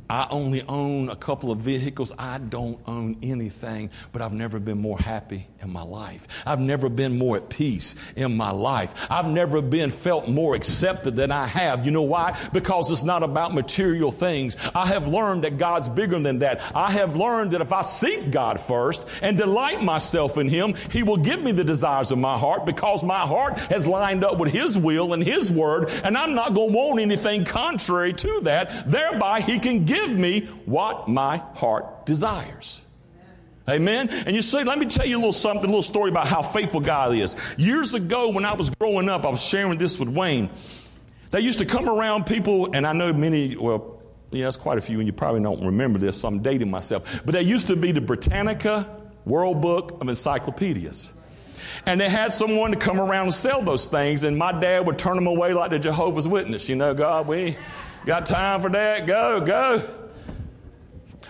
I only own a couple of vehicles. I don't own anything, but I've never been more happy in my life. I've never been more at peace in my life. I've never been felt more accepted than I have. You know why? Because it's not about material things. I have learned that God's bigger than that. I have learned that if I seek God first and delight myself in Him, He will give me the desires of my heart because my heart has lined up with His will and His word, and I'm not going to want anything contrary to that. Thereby, He can give me what my heart desires. Amen. And you see, let me tell you a little something, a little story about how faithful God is. Years ago, when I was growing up, I was sharing this with Wayne. They used to come around people, and I know many, well, yeah, that's quite a few, and you probably don't remember this, so I'm dating myself. But they used to be the Britannica World Book of Encyclopedias. And they had someone to come around and sell those things, and my dad would turn them away like the Jehovah's Witness. You know, God, we Got time for that? Go, go.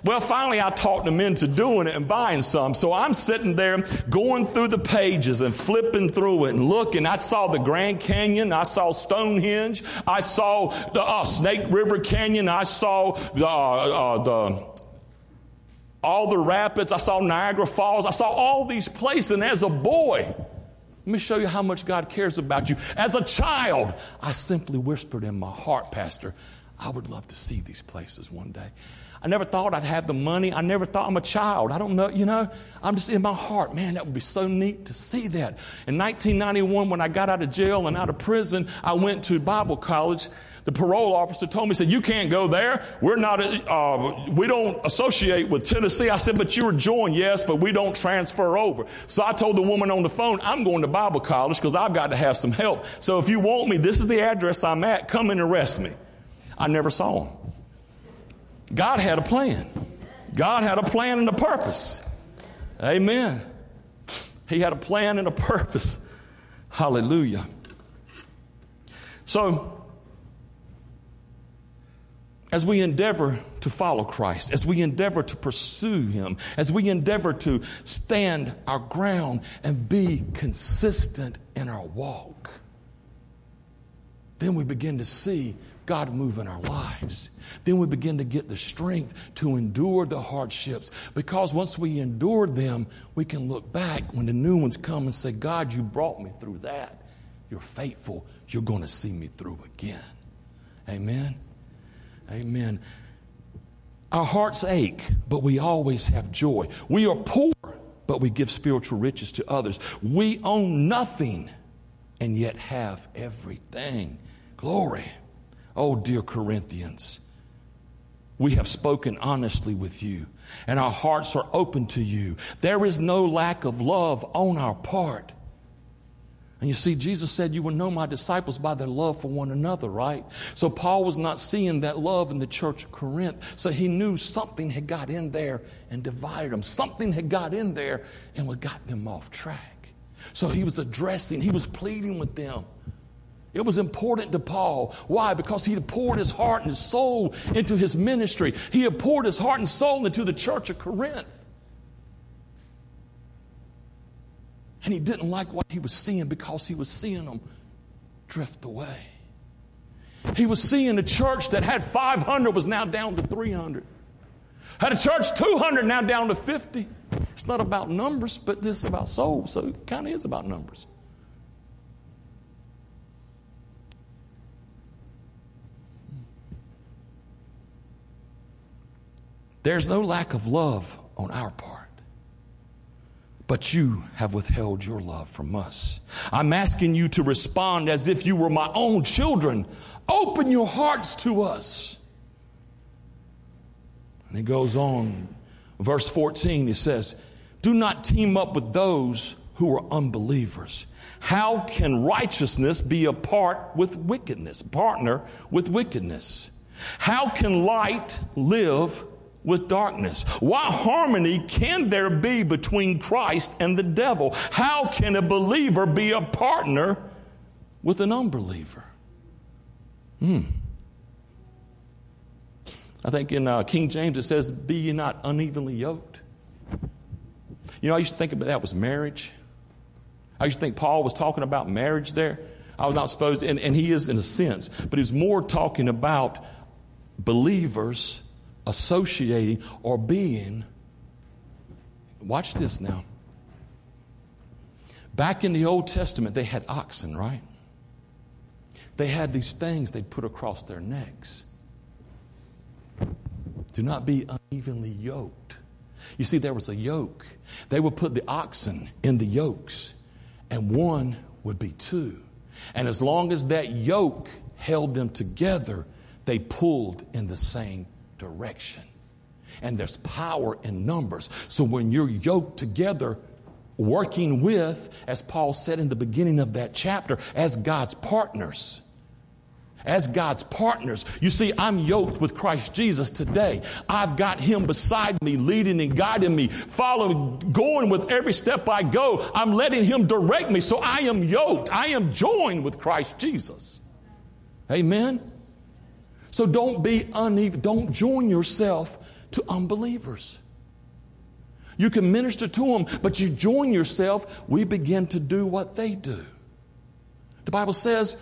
Well, finally, I talked them into doing it and buying some. So I'm sitting there going through the pages and flipping through it and looking. I saw the Grand Canyon. I saw Stonehenge. I saw the uh, Snake River Canyon. I saw the, uh, uh, the all the rapids. I saw Niagara Falls. I saw all these places. And as a boy, let me show you how much God cares about you. As a child, I simply whispered in my heart, Pastor, I would love to see these places one day. I never thought I'd have the money. I never thought I'm a child. I don't know, you know. I'm just in my heart, man, that would be so neat to see that. In 1991, when I got out of jail and out of prison, I went to Bible college. The parole officer told me, said, you can't go there. We're not, uh, we don't associate with Tennessee. I said, but you were joined, yes, but we don't transfer over. So I told the woman on the phone, I'm going to Bible college because I've got to have some help. So if you want me, this is the address I'm at. Come and arrest me. I never saw him. God had a plan. God had a plan and a purpose. Amen. He had a plan and a purpose. Hallelujah. So, as we endeavor to follow Christ, as we endeavor to pursue Him, as we endeavor to stand our ground and be consistent in our walk, then we begin to see God move in our lives. Then we begin to get the strength to endure the hardships because once we endure them, we can look back when the new ones come and say, God, you brought me through that. You're faithful. You're going to see me through again. Amen. Amen. Our hearts ache, but we always have joy. We are poor, but we give spiritual riches to others. We own nothing and yet have everything. Glory. Oh, dear Corinthians, we have spoken honestly with you, and our hearts are open to you. There is no lack of love on our part. And you see, Jesus said, You will know my disciples by their love for one another, right? So Paul was not seeing that love in the church of Corinth. So he knew something had got in there and divided them. Something had got in there and was got them off track. So he was addressing, he was pleading with them. It was important to Paul. Why? Because he had poured his heart and his soul into his ministry. He had poured his heart and soul into the church of Corinth. And he didn't like what he was seeing because he was seeing them drift away. He was seeing a church that had 500 was now down to 300. Had a church 200 now down to 50. It's not about numbers, but this about souls. So it kind of is about numbers. There's no lack of love on our part. But you have withheld your love from us. I'm asking you to respond as if you were my own children. Open your hearts to us. And he goes on, verse 14, he says, Do not team up with those who are unbelievers. How can righteousness be a part with wickedness, partner with wickedness? How can light live with darkness? What harmony can there be between Christ and the devil? How can a believer be a partner with an unbeliever? Hmm. I think in uh, King James it says, Be ye not unevenly yoked. You know, I used to think about that was marriage. I used to think Paul was talking about marriage there. I was not supposed to, and, and he is in a sense, but he's more talking about believers associating or being. Watch this now. Back in the Old Testament, they had oxen, right? They had these things they put across their necks. Do not be unevenly yoked. You see, there was a yoke. They would put the oxen in the yokes, and one would be two. And as long as that yoke held them together, they pulled in the same direction. And there's power in numbers. So when you're yoked together, working with, as Paul said in the beginning of that chapter, as God's partners, as God's partners. You see, I'm yoked with Christ Jesus today. I've got Him beside me, leading and guiding me, following, going with every step I go. I'm letting Him direct me. So I am yoked. I am joined with Christ Jesus. Amen. So don't be uneven. Don't join yourself to unbelievers. You can minister to them, but you join yourself, we begin to do what they do. The Bible says,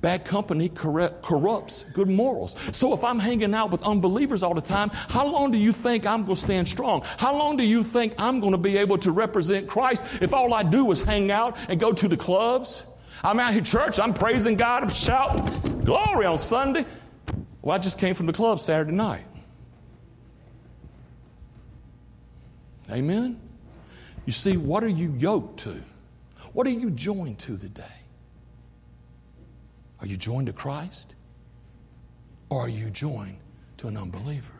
Bad company corrupts good morals. So if I'm hanging out with unbelievers all the time, how long do you think I'm going to stand strong? How long do you think I'm going to be able to represent Christ if all I do is hang out and go to the clubs? I'm out here church, I'm praising God, I'm shouting glory on Sunday. Well, I just came from the club Saturday night. Amen? You see, what are you yoked to? What are you joined to today? Are you joined to Christ? Or are you joined to an unbeliever?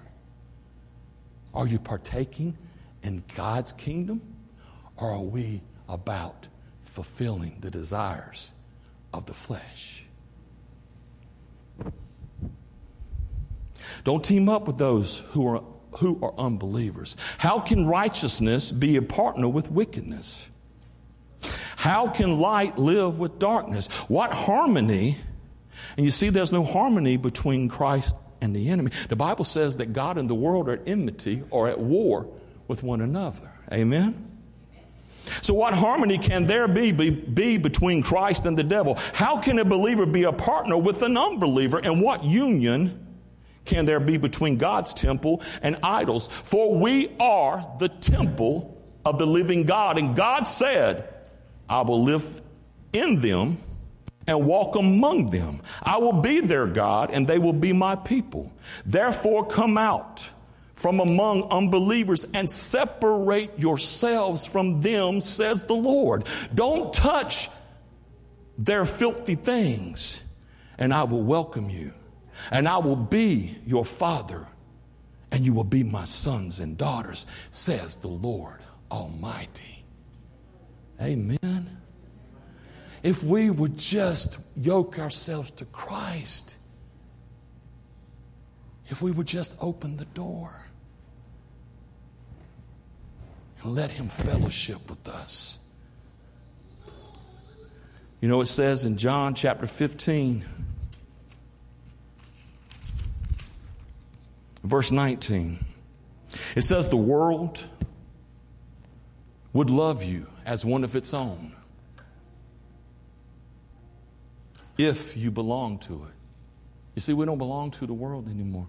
Are you partaking in God's kingdom? Or are we about fulfilling the desires of the flesh? Don't team up with those who are, who are unbelievers. How can righteousness be a partner with wickedness? How can light live with darkness? What harmony and you see, there's no harmony between Christ and the enemy. The Bible says that God and the world are at enmity or at war with one another. Amen? So, what harmony can there be, be, be, between Christ and the devil? How can a believer be a partner with an unbeliever? And what union can there be between God's temple and idols? For we are the temple of the living God. And God said, I will live in them and walk among them. I will be their God, and they will be my people. Therefore, come out from among unbelievers and separate yourselves from them, says the Lord. Don't touch their filthy things, and I will welcome you, and I will be your father, and you will be my sons and daughters, says the Lord Almighty. Amen if we would just yoke ourselves to Christ, if we would just open the door and let Him fellowship with us. You know, it says in John chapter 15, verse 19, it says, The world would love you as one of its own if you belong to it. You see, we don't belong to the world anymore.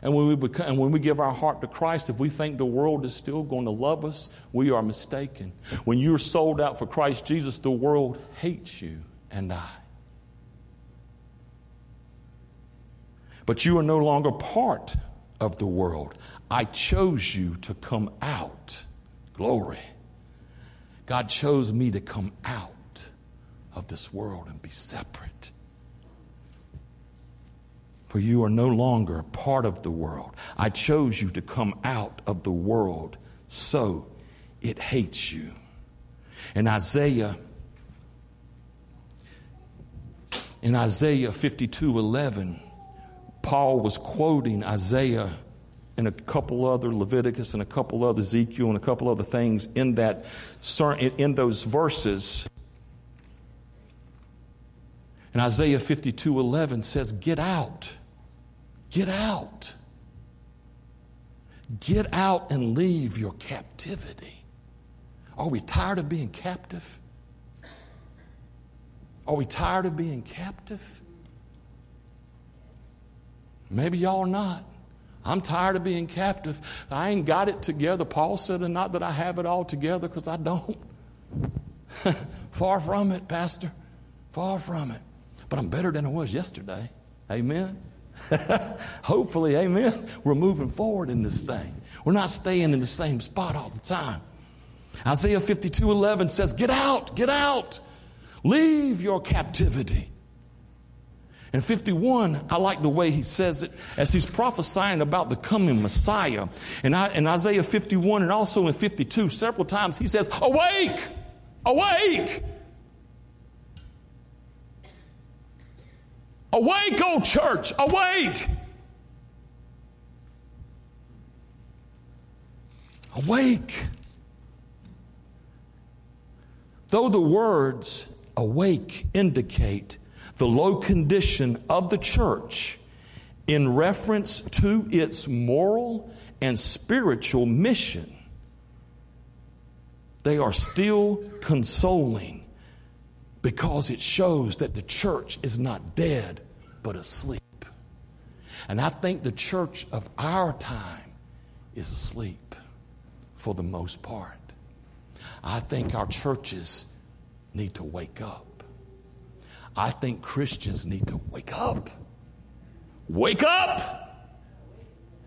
And when, we become, and when we give our heart to Christ, if we think the world is still going to love us, we are mistaken. When you're sold out for Christ Jesus, the world hates you and I. But you are no longer part of the world. I chose you to come out. Glory. God chose me to come out of this world and be separate. For you are no longer part of the world. I chose you to come out of the world, so it hates you. In Isaiah, in Isaiah 52 11, Paul was quoting Isaiah and a couple other Leviticus and a couple other Ezekiel and a couple other things in that in those verses. And Isaiah 52 11 says, Get out. Get out. Get out and leave your captivity. Are we tired of being captive? Are we tired of being captive? Maybe y'all are not. I'm tired of being captive. I ain't got it together. Paul said, and not that I have it all together because I don't. Far from it, Pastor. Far from it. But I'm better than I was yesterday. Amen. Hopefully, amen. We're moving forward in this thing. We're not staying in the same spot all the time. Isaiah 52 11 says, Get out, get out, leave your captivity. In 51, I like the way he says it as he's prophesying about the coming Messiah. And in Isaiah 51 and also in 52, several times he says, Awake! Awake! Awake, O church! Awake! Awake! Though the words awake indicate the low condition of the church in reference to its moral and spiritual mission, they are still consoling because it shows that the church is not dead but asleep. And I think the church of our time is asleep for the most part. I think our churches need to wake up. I think Christians need to wake up. Wake up!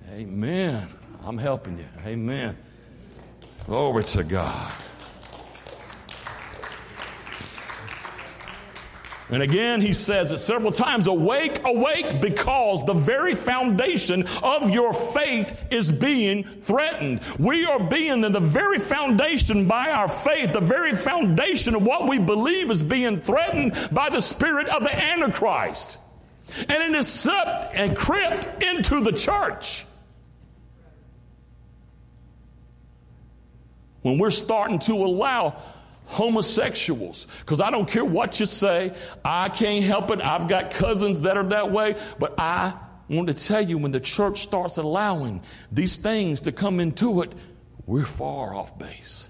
Amen. I'm helping you. Amen. Glory to God. And again, he says it several times awake, awake, because the very foundation of your faith is being threatened. We are being in the very foundation by our faith, the very foundation of what we believe is being threatened by the spirit of the Antichrist. And it is slipped and crept into the church. When we're starting to allow homosexuals. Because I don't care what you say, I can't help it. I've got cousins that are that way, but I want to tell you when the church starts allowing these things to come into it, we're far off base.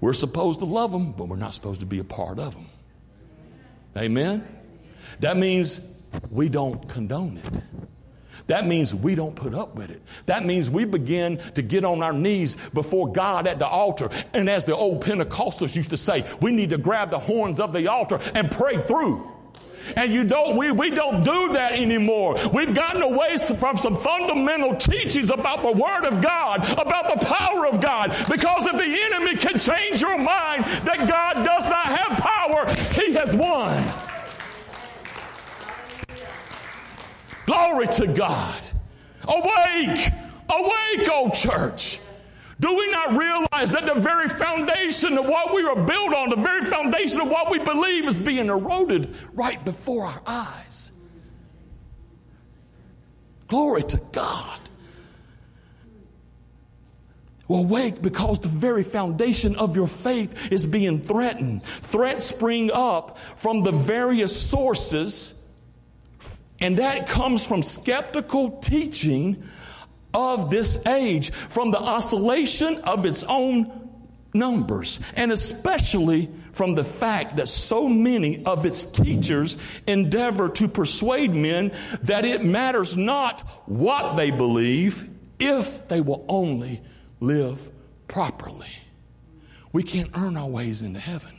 We're supposed to love them, but we're not supposed to be a part of them. Amen? That means we don't condone it. That means we don't put up with it. That means we begin to get on our knees before God at the altar. And as the old Pentecostals used to say, we need to grab the horns of the altar and pray through. And you don't, we, we don't do that anymore. We've gotten away from some fundamental teachings about the Word of God, about the power of God. Because if the enemy can change your mind that God does not have power, he has won. Glory to God. Awake! Awake, old church! Do we not realize that the very foundation of what we are built on, the very foundation of what we believe is being eroded right before our eyes? Glory to God. Well, awake because the very foundation of your faith is being threatened. Threats spring up from the various sources and that comes from skeptical teaching of this age, from the oscillation of its own numbers, and especially from the fact that so many of its teachers endeavor to persuade men that it matters not what they believe if they will only live properly. We can't earn our ways into heaven.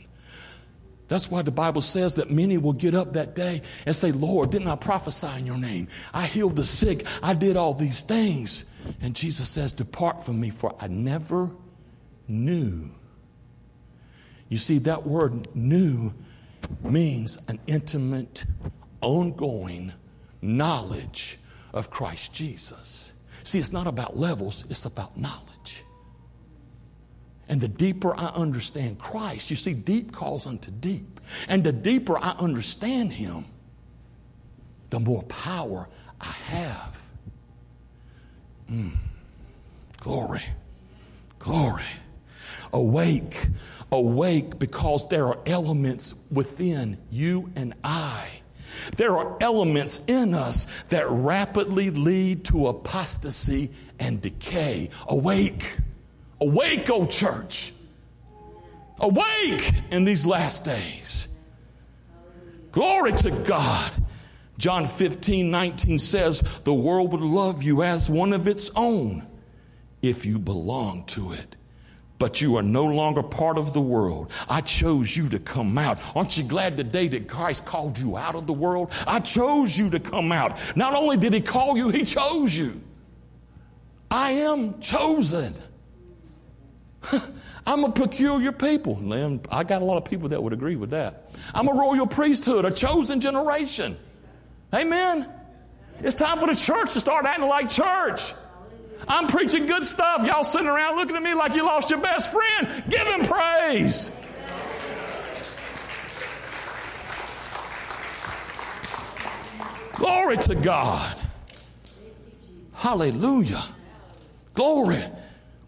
That's why the Bible says that many will get up that day and say, Lord, didn't I prophesy in your name? I healed the sick. I did all these things. And Jesus says, Depart from me, for I never knew. You see, that word knew means an intimate, ongoing knowledge of Christ Jesus. See, it's not about levels, it's about knowledge. And the deeper I understand Christ, you see, deep calls unto deep. And the deeper I understand Him, the more power I have. Mm. Glory. Glory. Awake. Awake because there are elements within you and I. There are elements in us that rapidly lead to apostasy and decay. Awake. Awake, O church. Awake in these last days. Glory to God. John 15, 19 says, The world would love you as one of its own if you belong to it. But you are no longer part of the world. I chose you to come out. Aren't you glad today that Christ called you out of the world? I chose you to come out. Not only did He call you, He chose you. I am chosen. I'm a peculiar people. And I got a lot of people that would agree with that. I'm a royal priesthood, a chosen generation. Amen. It's time for the church to start acting like church. I'm preaching good stuff. Y'all sitting around looking at me like you lost your best friend. Give him praise. Glory to God. Hallelujah. Glory.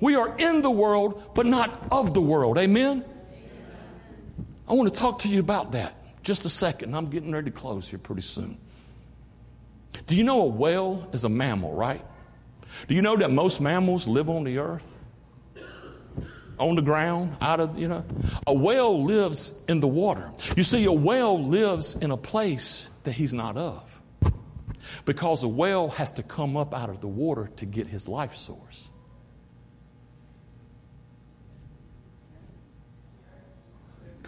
We are in the world, but not of the world. Amen? I want to talk to you about that just a second. I'm getting ready to close here pretty soon. Do you know a whale is a mammal, right? Do you know that most mammals live on the earth? On the ground, out of, you know? A whale lives in the water. You see, a whale lives in a place that he's not of. Because a whale has to come up out of the water to get his life source.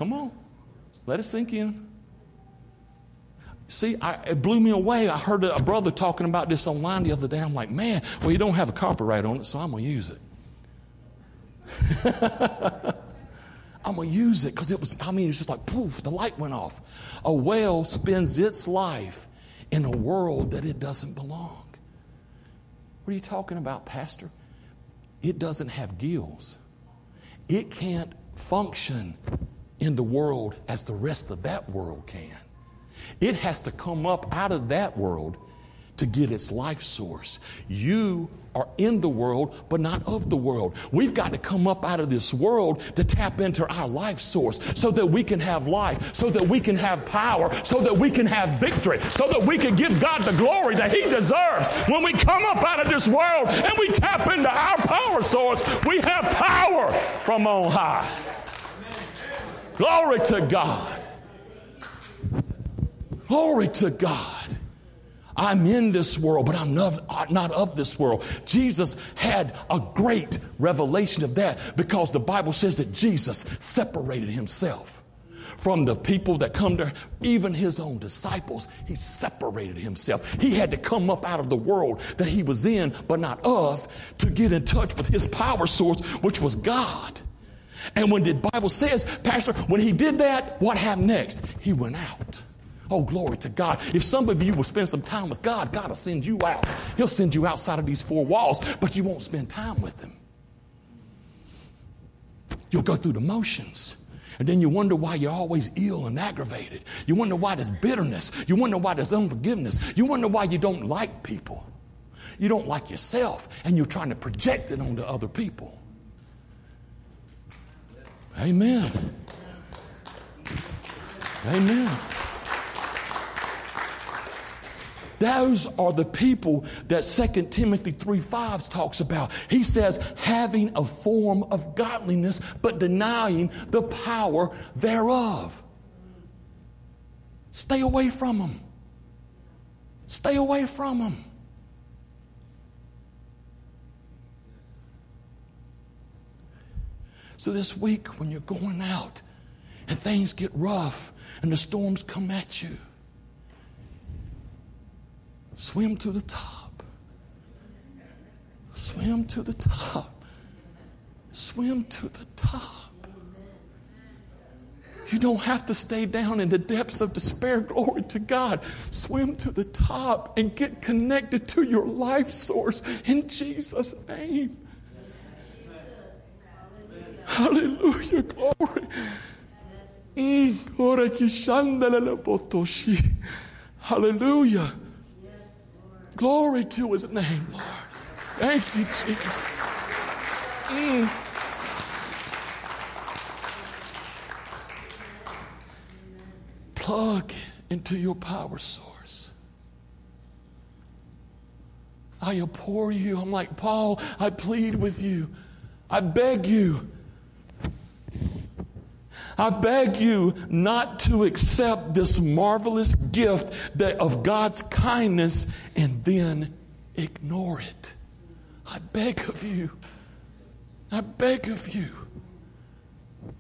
Come on. Let it sink in. See, I, it blew me away. I heard a brother talking about this online the other day. I'm like, man, well, you don't have a copyright on it, so I'm going to use it. I'm going to use it because it was, I mean, it's just like poof, the light went off. A whale spends its life in a world that it doesn't belong. What are you talking about, Pastor? It doesn't have gills, it can't function in the world as the rest of that world can. It has to come up out of that world to get its life source. You are in the world, but not of the world. We've got to come up out of this world to tap into our life source so that we can have life, so that we can have power, so that we can have victory, so that we can give God the glory that He deserves. When we come up out of this world and we tap into our power source, we have power from on high. Glory to God. Glory to God. I'm in this world, but I'm not, not of this world. Jesus had a great revelation of that because the Bible says that Jesus separated himself from the people that come to even his own disciples. He separated himself. He had to come up out of the world that he was in, but not of, to get in touch with his power source, which was God. And when the Bible says, Pastor, when he did that, what happened next? He went out. Oh, glory to God. If some of you will spend some time with God, God will send you out. He'll send you outside of these four walls, but you won't spend time with Him. You'll go through the motions. And then you wonder why you're always ill and aggravated. You wonder why there's bitterness. You wonder why there's unforgiveness. You wonder why you don't like people. You don't like yourself, and you're trying to project it onto other people. Amen. Amen. Those are the people that 2 Timothy 3 5 talks about. He says, having a form of godliness, but denying the power thereof. Stay away from them. Stay away from them. So, this week, when you're going out and things get rough and the storms come at you. Swim to the top. Swim to the top. Swim to the top. You don't have to stay down in the depths of despair. Glory to God. Swim to the top and get connected to your life source in Jesus' name. Hallelujah. Glory. Mm. Hallelujah. Glory to his name, Lord. Thank you, Jesus. Mm. Plug into your power source. I implore you. I'm like, Paul, I plead with you. I beg you. I beg you not to accept this marvelous gift that, of God's kindness and then ignore it. I beg of you. I beg of you.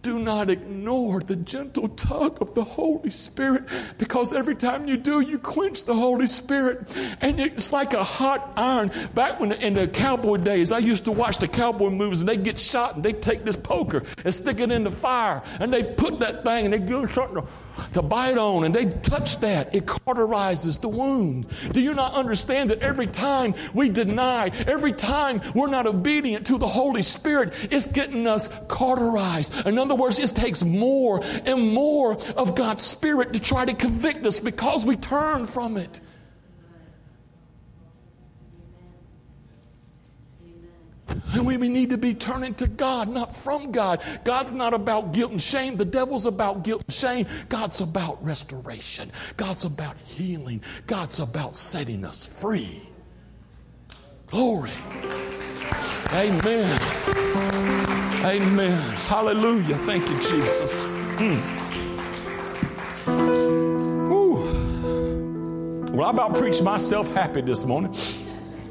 Do not ignore the gentle tug of the Holy Spirit because every time you do, you quench the Holy Spirit. And it's like a hot iron. Back when in the cowboy days, I used to watch the cowboy movies and they get shot and they take this poker and stick it in the fire and they put that thing and they do something to, to bite on and they touch that. It cauterizes the wound. Do you not understand that every time we deny, every time we're not obedient to the Holy Spirit, it's getting us cauterized. Another other words, it takes more and more of God's Spirit to try to convict us because we turn from it. And we need to be turning to God, not from God. God's not about guilt and shame. The devil's about guilt and shame. God's about restoration. God's about healing. God's about setting us free. Glory. Amen. Amen. Hallelujah. Thank you, Jesus. Mm. Well, I about preached myself happy this morning.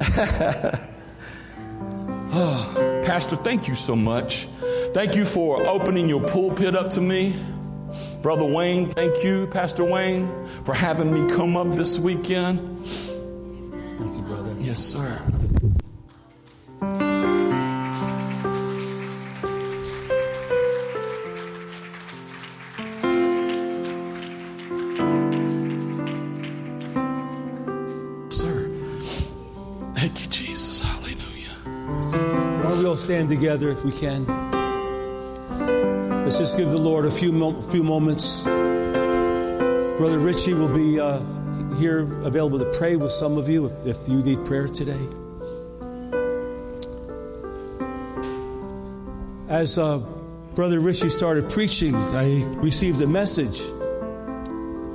oh, Pastor, thank you so much. Thank you for opening your pulpit up to me. Brother Wayne, thank you, Pastor Wayne, for having me come up this weekend. Thank you, brother. Yes, sir. Stand together if we can. Let's just give the Lord a few, mo- few moments. Brother Richie will be uh, here available to pray with some of you if, if you need prayer today. As uh, Brother Richie started preaching, I received a message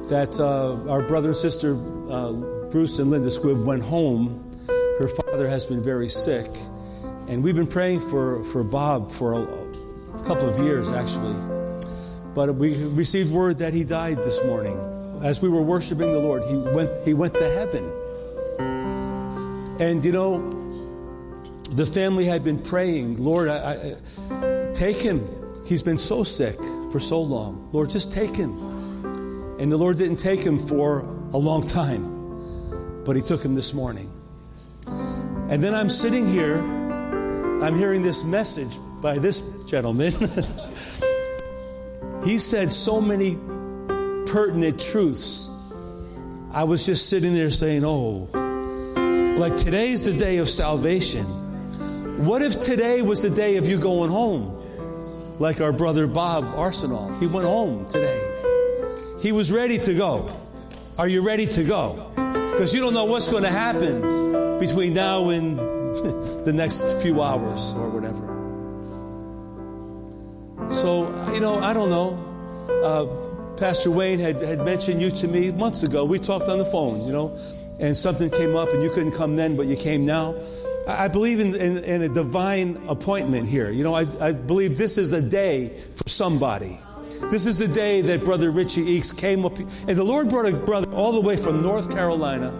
that uh, our brother and sister uh, Bruce and Linda Squibb went home. Her father has been very sick and we've been praying for, for Bob for a, a couple of years, actually. But we received word that he died this morning. As we were worshiping the Lord, he went, he went to heaven. And you know, the family had been praying, Lord, I, I, take him. He's been so sick for so long. Lord, just take him. And the Lord didn't take him for a long time, but he took him this morning. And then I'm sitting here I'm hearing this message by this gentleman. he said so many pertinent truths. I was just sitting there saying, Oh, like today's the day of salvation. What if today was the day of you going home? Like our brother Bob Arsenault. He went home today. He was ready to go. Are you ready to go? Because you don't know what's going to happen between now and the next few hours or whatever. So, you know, I don't know. Uh, Pastor Wayne had, had mentioned you to me months ago. We talked on the phone, you know, and something came up and you couldn't come then, but you came now. I, I believe in, in, in, a divine appointment here. You know, I, I believe this is a day for somebody. This is the day that Brother Richie Eakes came up, and the Lord brought a brother all the way from North Carolina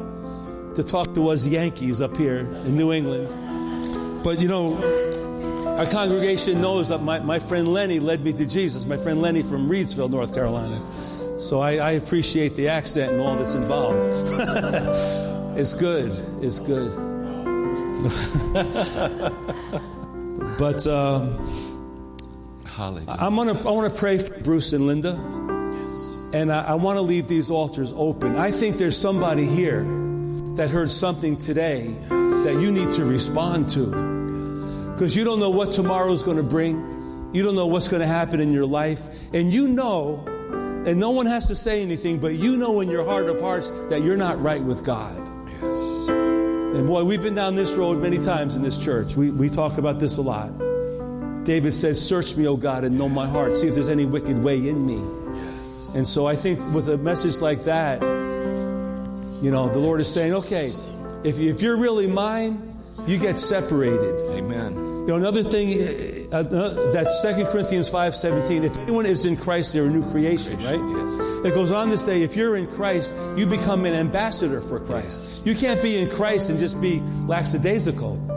to talk to us Yankees up here in New England. But you know, our congregation knows that my, my friend Lenny led me to Jesus. My friend Lenny from Reidsville, North Carolina. So I, I appreciate the accent and all that's involved. it's good. It's good. but um, I'm gonna I want to pray for Bruce and Linda, and I, I want to leave these altars open. I think there's somebody here that heard something today that you need to respond to, because you don't know what tomorrow's going to bring. You don't know what's going to happen in your life, and you know, and no one has to say anything, but you know in your heart of hearts that you're not right with God. Yes. And boy, we've been down this road many times in this church. We, we talk about this a lot. David says, Search me, O God, and know my heart. See if there's any wicked way in me. Yes. And so I think with a message like that, you know, the Lord is saying, okay, if, if you're really mine, you get separated. Amen. You know, another thing, uh, uh, that's 2 Corinthians 5.17, if anyone is in Christ, they're a new creation, right? Yes. It goes on to say, if you're in Christ, you become an ambassador for Christ. You can't be in Christ and just be lackadaisical.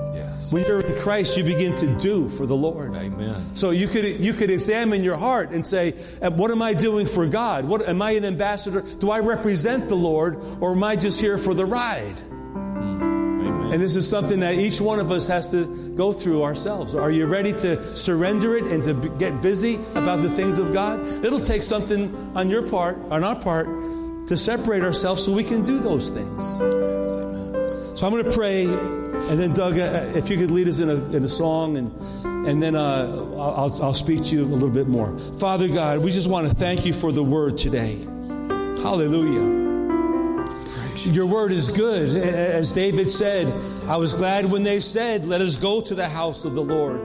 When you're in Christ, you begin to do for the Lord. Amen. So you could you could examine your heart and say, "Uh, "What am I doing for God? What am I an ambassador? Do I represent the Lord, or am I just here for the ride?" Amen. And this is something that each one of us has to go through ourselves. Are you ready to surrender it and to b- get busy about the things of God? It'll take something on your part, on our part, to separate ourselves so we can do those things. So I'm going to pray, and then Doug, uh, if you could lead us in a, in a song, and and then uh, I'll, I'll speak to you a little bit more. Father God, we just want to thank you for the word today. Hallelujah. Your word is good. As David said, I was glad when they said, Let us go to the house of the Lord.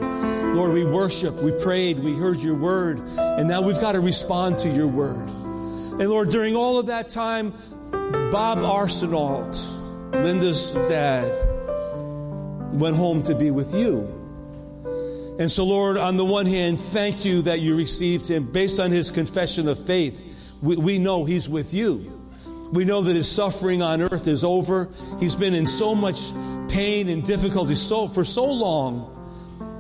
Lord, we worship, we prayed, we heard your word, and now we've got to respond to your word. And Lord, during all of that time, Bob Arsenault, Linda's dad, went home to be with you. And so, Lord, on the one hand, thank you that you received him based on his confession of faith. We, we know he's with you. We know that his suffering on earth is over. He's been in so much pain and difficulty so for so long.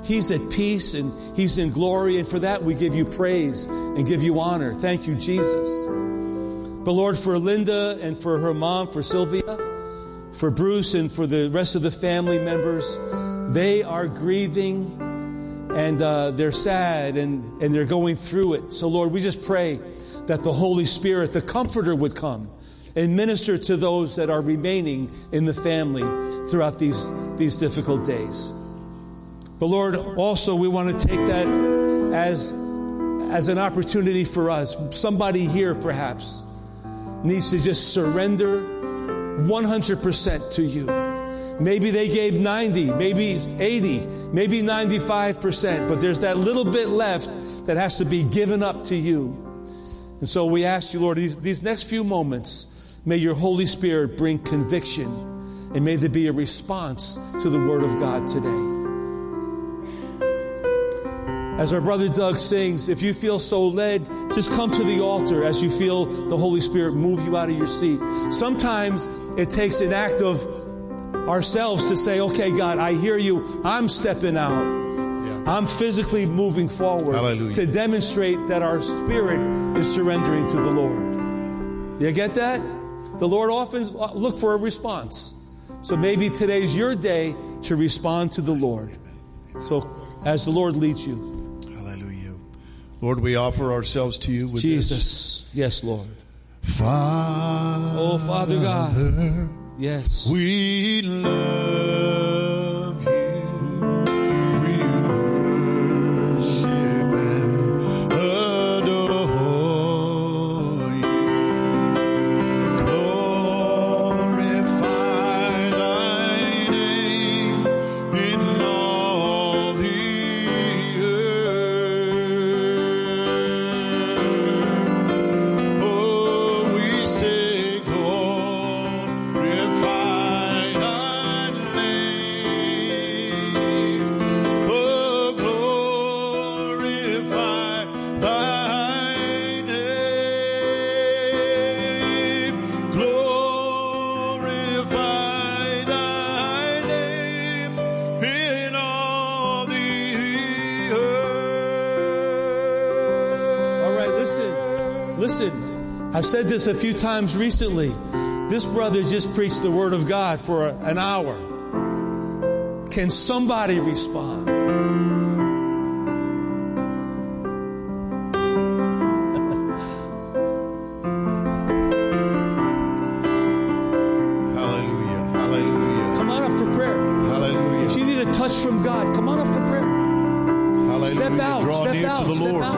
He's at peace and he's in glory, and for that we give you praise and give you honor. Thank you, Jesus. But Lord, for Linda and for her mom, for Sylvia, for Bruce and for the rest of the family members, they are grieving and uh, they're sad and, and they're going through it. So Lord, we just pray that the Holy Spirit, the Comforter, would come and minister to those that are remaining in the family throughout these, these difficult days. But Lord, also we want to take that as, as an opportunity for us. Somebody here perhaps needs to just surrender 100% to you. Maybe they gave 90, maybe 80, maybe 95%, but there's that little bit left that has to be given up to you. And so we ask you, Lord, these, these next few moments, may your Holy Spirit bring conviction and may there be a response to the Word of God today. As our brother Doug sings, if you feel so led, just come to the altar as you feel the Holy Spirit move you out of your seat. Sometimes it takes an act of ourselves to say, okay, God, I hear you. I'm stepping out. I'm physically moving forward Hallelujah. to demonstrate that our spirit is surrendering to the Lord. You get that? The Lord often uh, look for a response. So maybe today's your day to respond to the Lord. So as the Lord leads you. Lord, we offer ourselves to you with Jesus. Yes, Lord. Father, Oh, Father God. Yes. we love this a few times recently. This brother just preached the Word of God for an hour. Can somebody respond? Hallelujah. Hallelujah. Come on up for prayer. Hallelujah. If you need a touch from God, come on up for prayer. Hallelujah. Step out, Draw step near out, to the step Lord. out.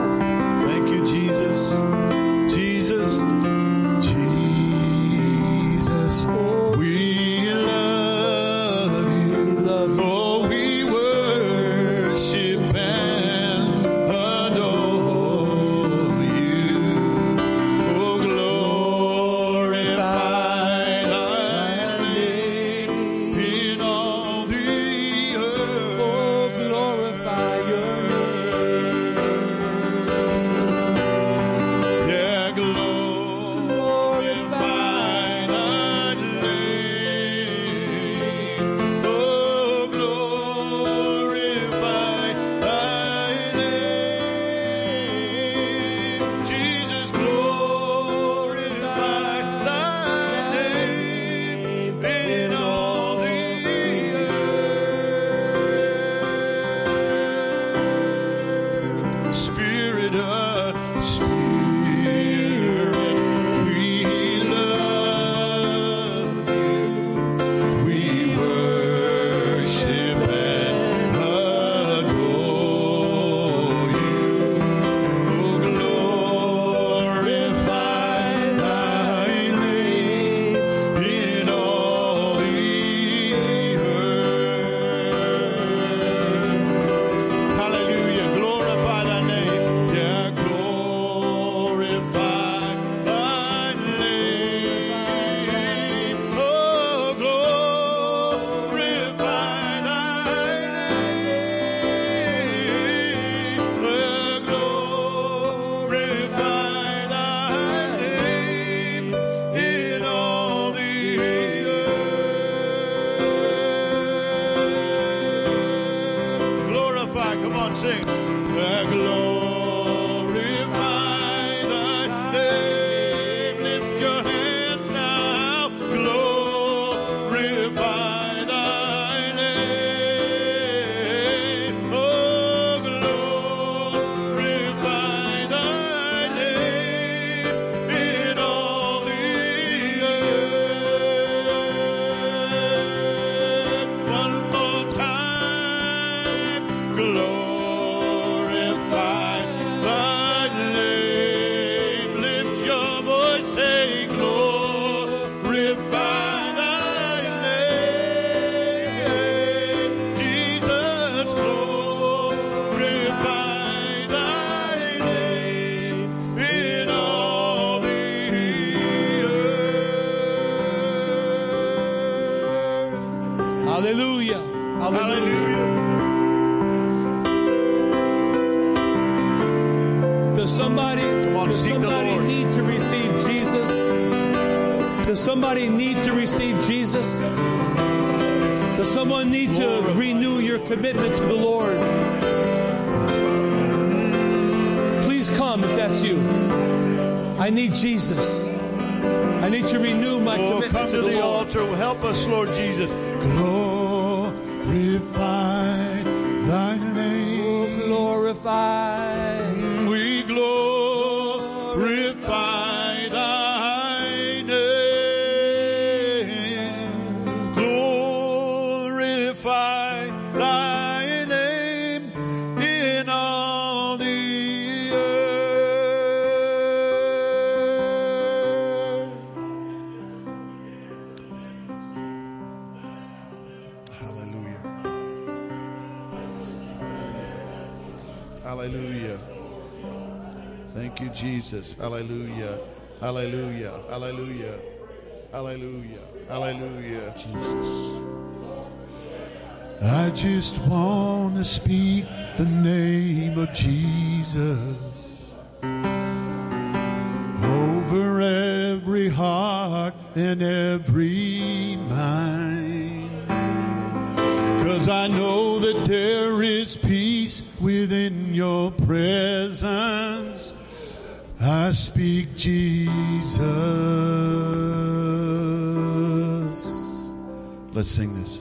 Need to renew your commitment to the Lord? Please come if that's you. I need Jesus. I need to renew my Oh, commitment come to to the the altar. Help us, Lord Jesus. Glorify thy name. Oh, glorify. Jesus. Hallelujah. Hallelujah. Hallelujah. Hallelujah. Hallelujah. Jesus. I just want to speak the name of Jesus over every heart and every mind. Cause I know that there is peace within your presence. I speak Jesus. Let's sing this.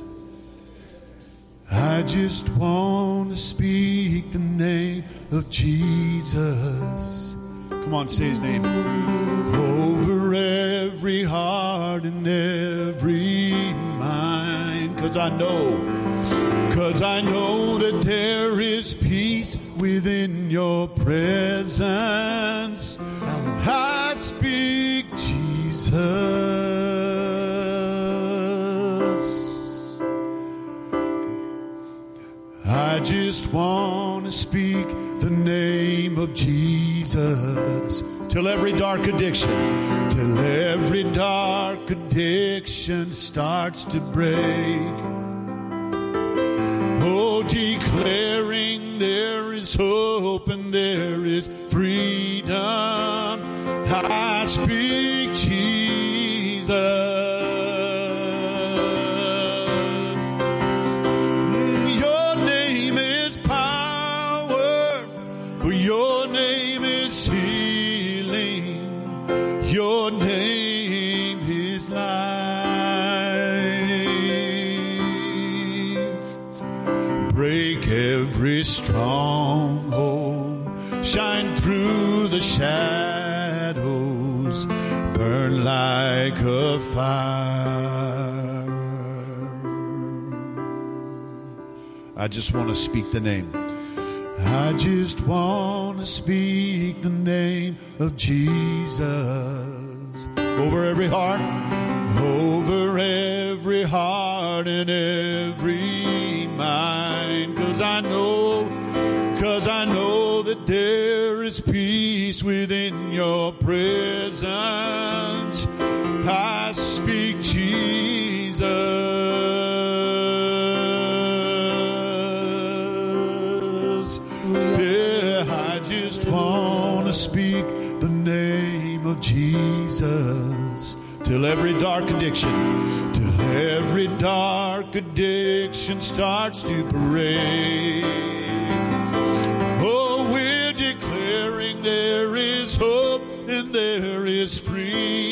I just want to speak the name of Jesus. Come on, say his name. Over every heart and every mind. Cause I know, cause I know that there is peace within your presence. I speak Jesus. I just want to speak the name of Jesus till every dark addiction, till every dark addiction starts to break. Oh, declaring there is hope and there is freedom. I speak Jesus. Every stronghold, shine through the shadows, burn like a fire. I just want to speak the name. I just want to speak the name of Jesus over every heart, over every heart and every Cause I know, cause I know that there is peace within your presence. I speak Jesus. Yeah, I just want to speak the name of Jesus till every dark addiction, till every dark addiction starts to break. Oh, we're declaring there is hope and there is freedom.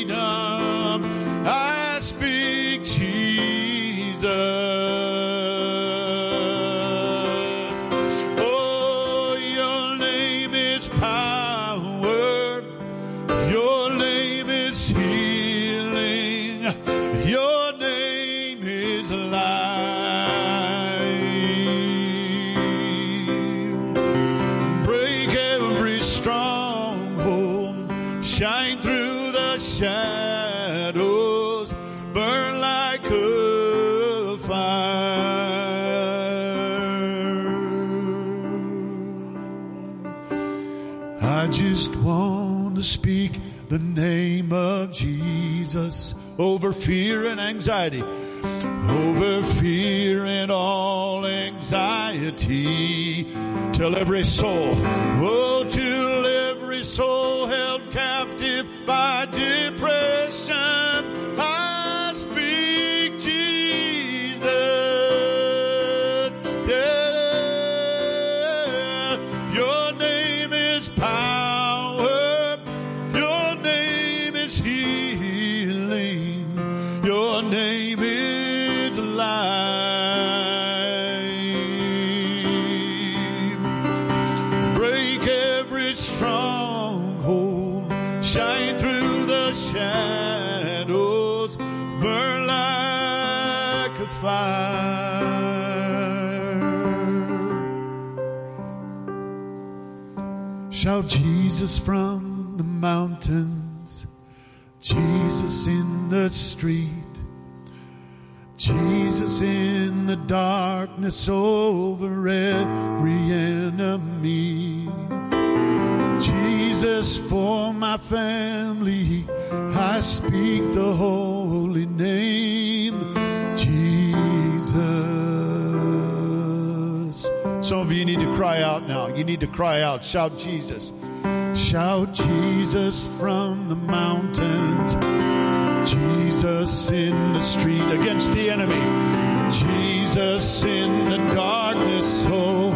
Jesus over fear and anxiety, over fear and all anxiety, till every soul, oh, till every soul held captive by depression. Through the shadows. Burn like fire. Shout Jesus from the mountains, Jesus in the street, Jesus in the darkness over every enemy. Jesus for my family, I speak the holy name, Jesus. Some of you need to cry out now. You need to cry out. Shout Jesus. Shout Jesus from the mountains. Jesus in the street against the enemy. Jesus in the darkness oh,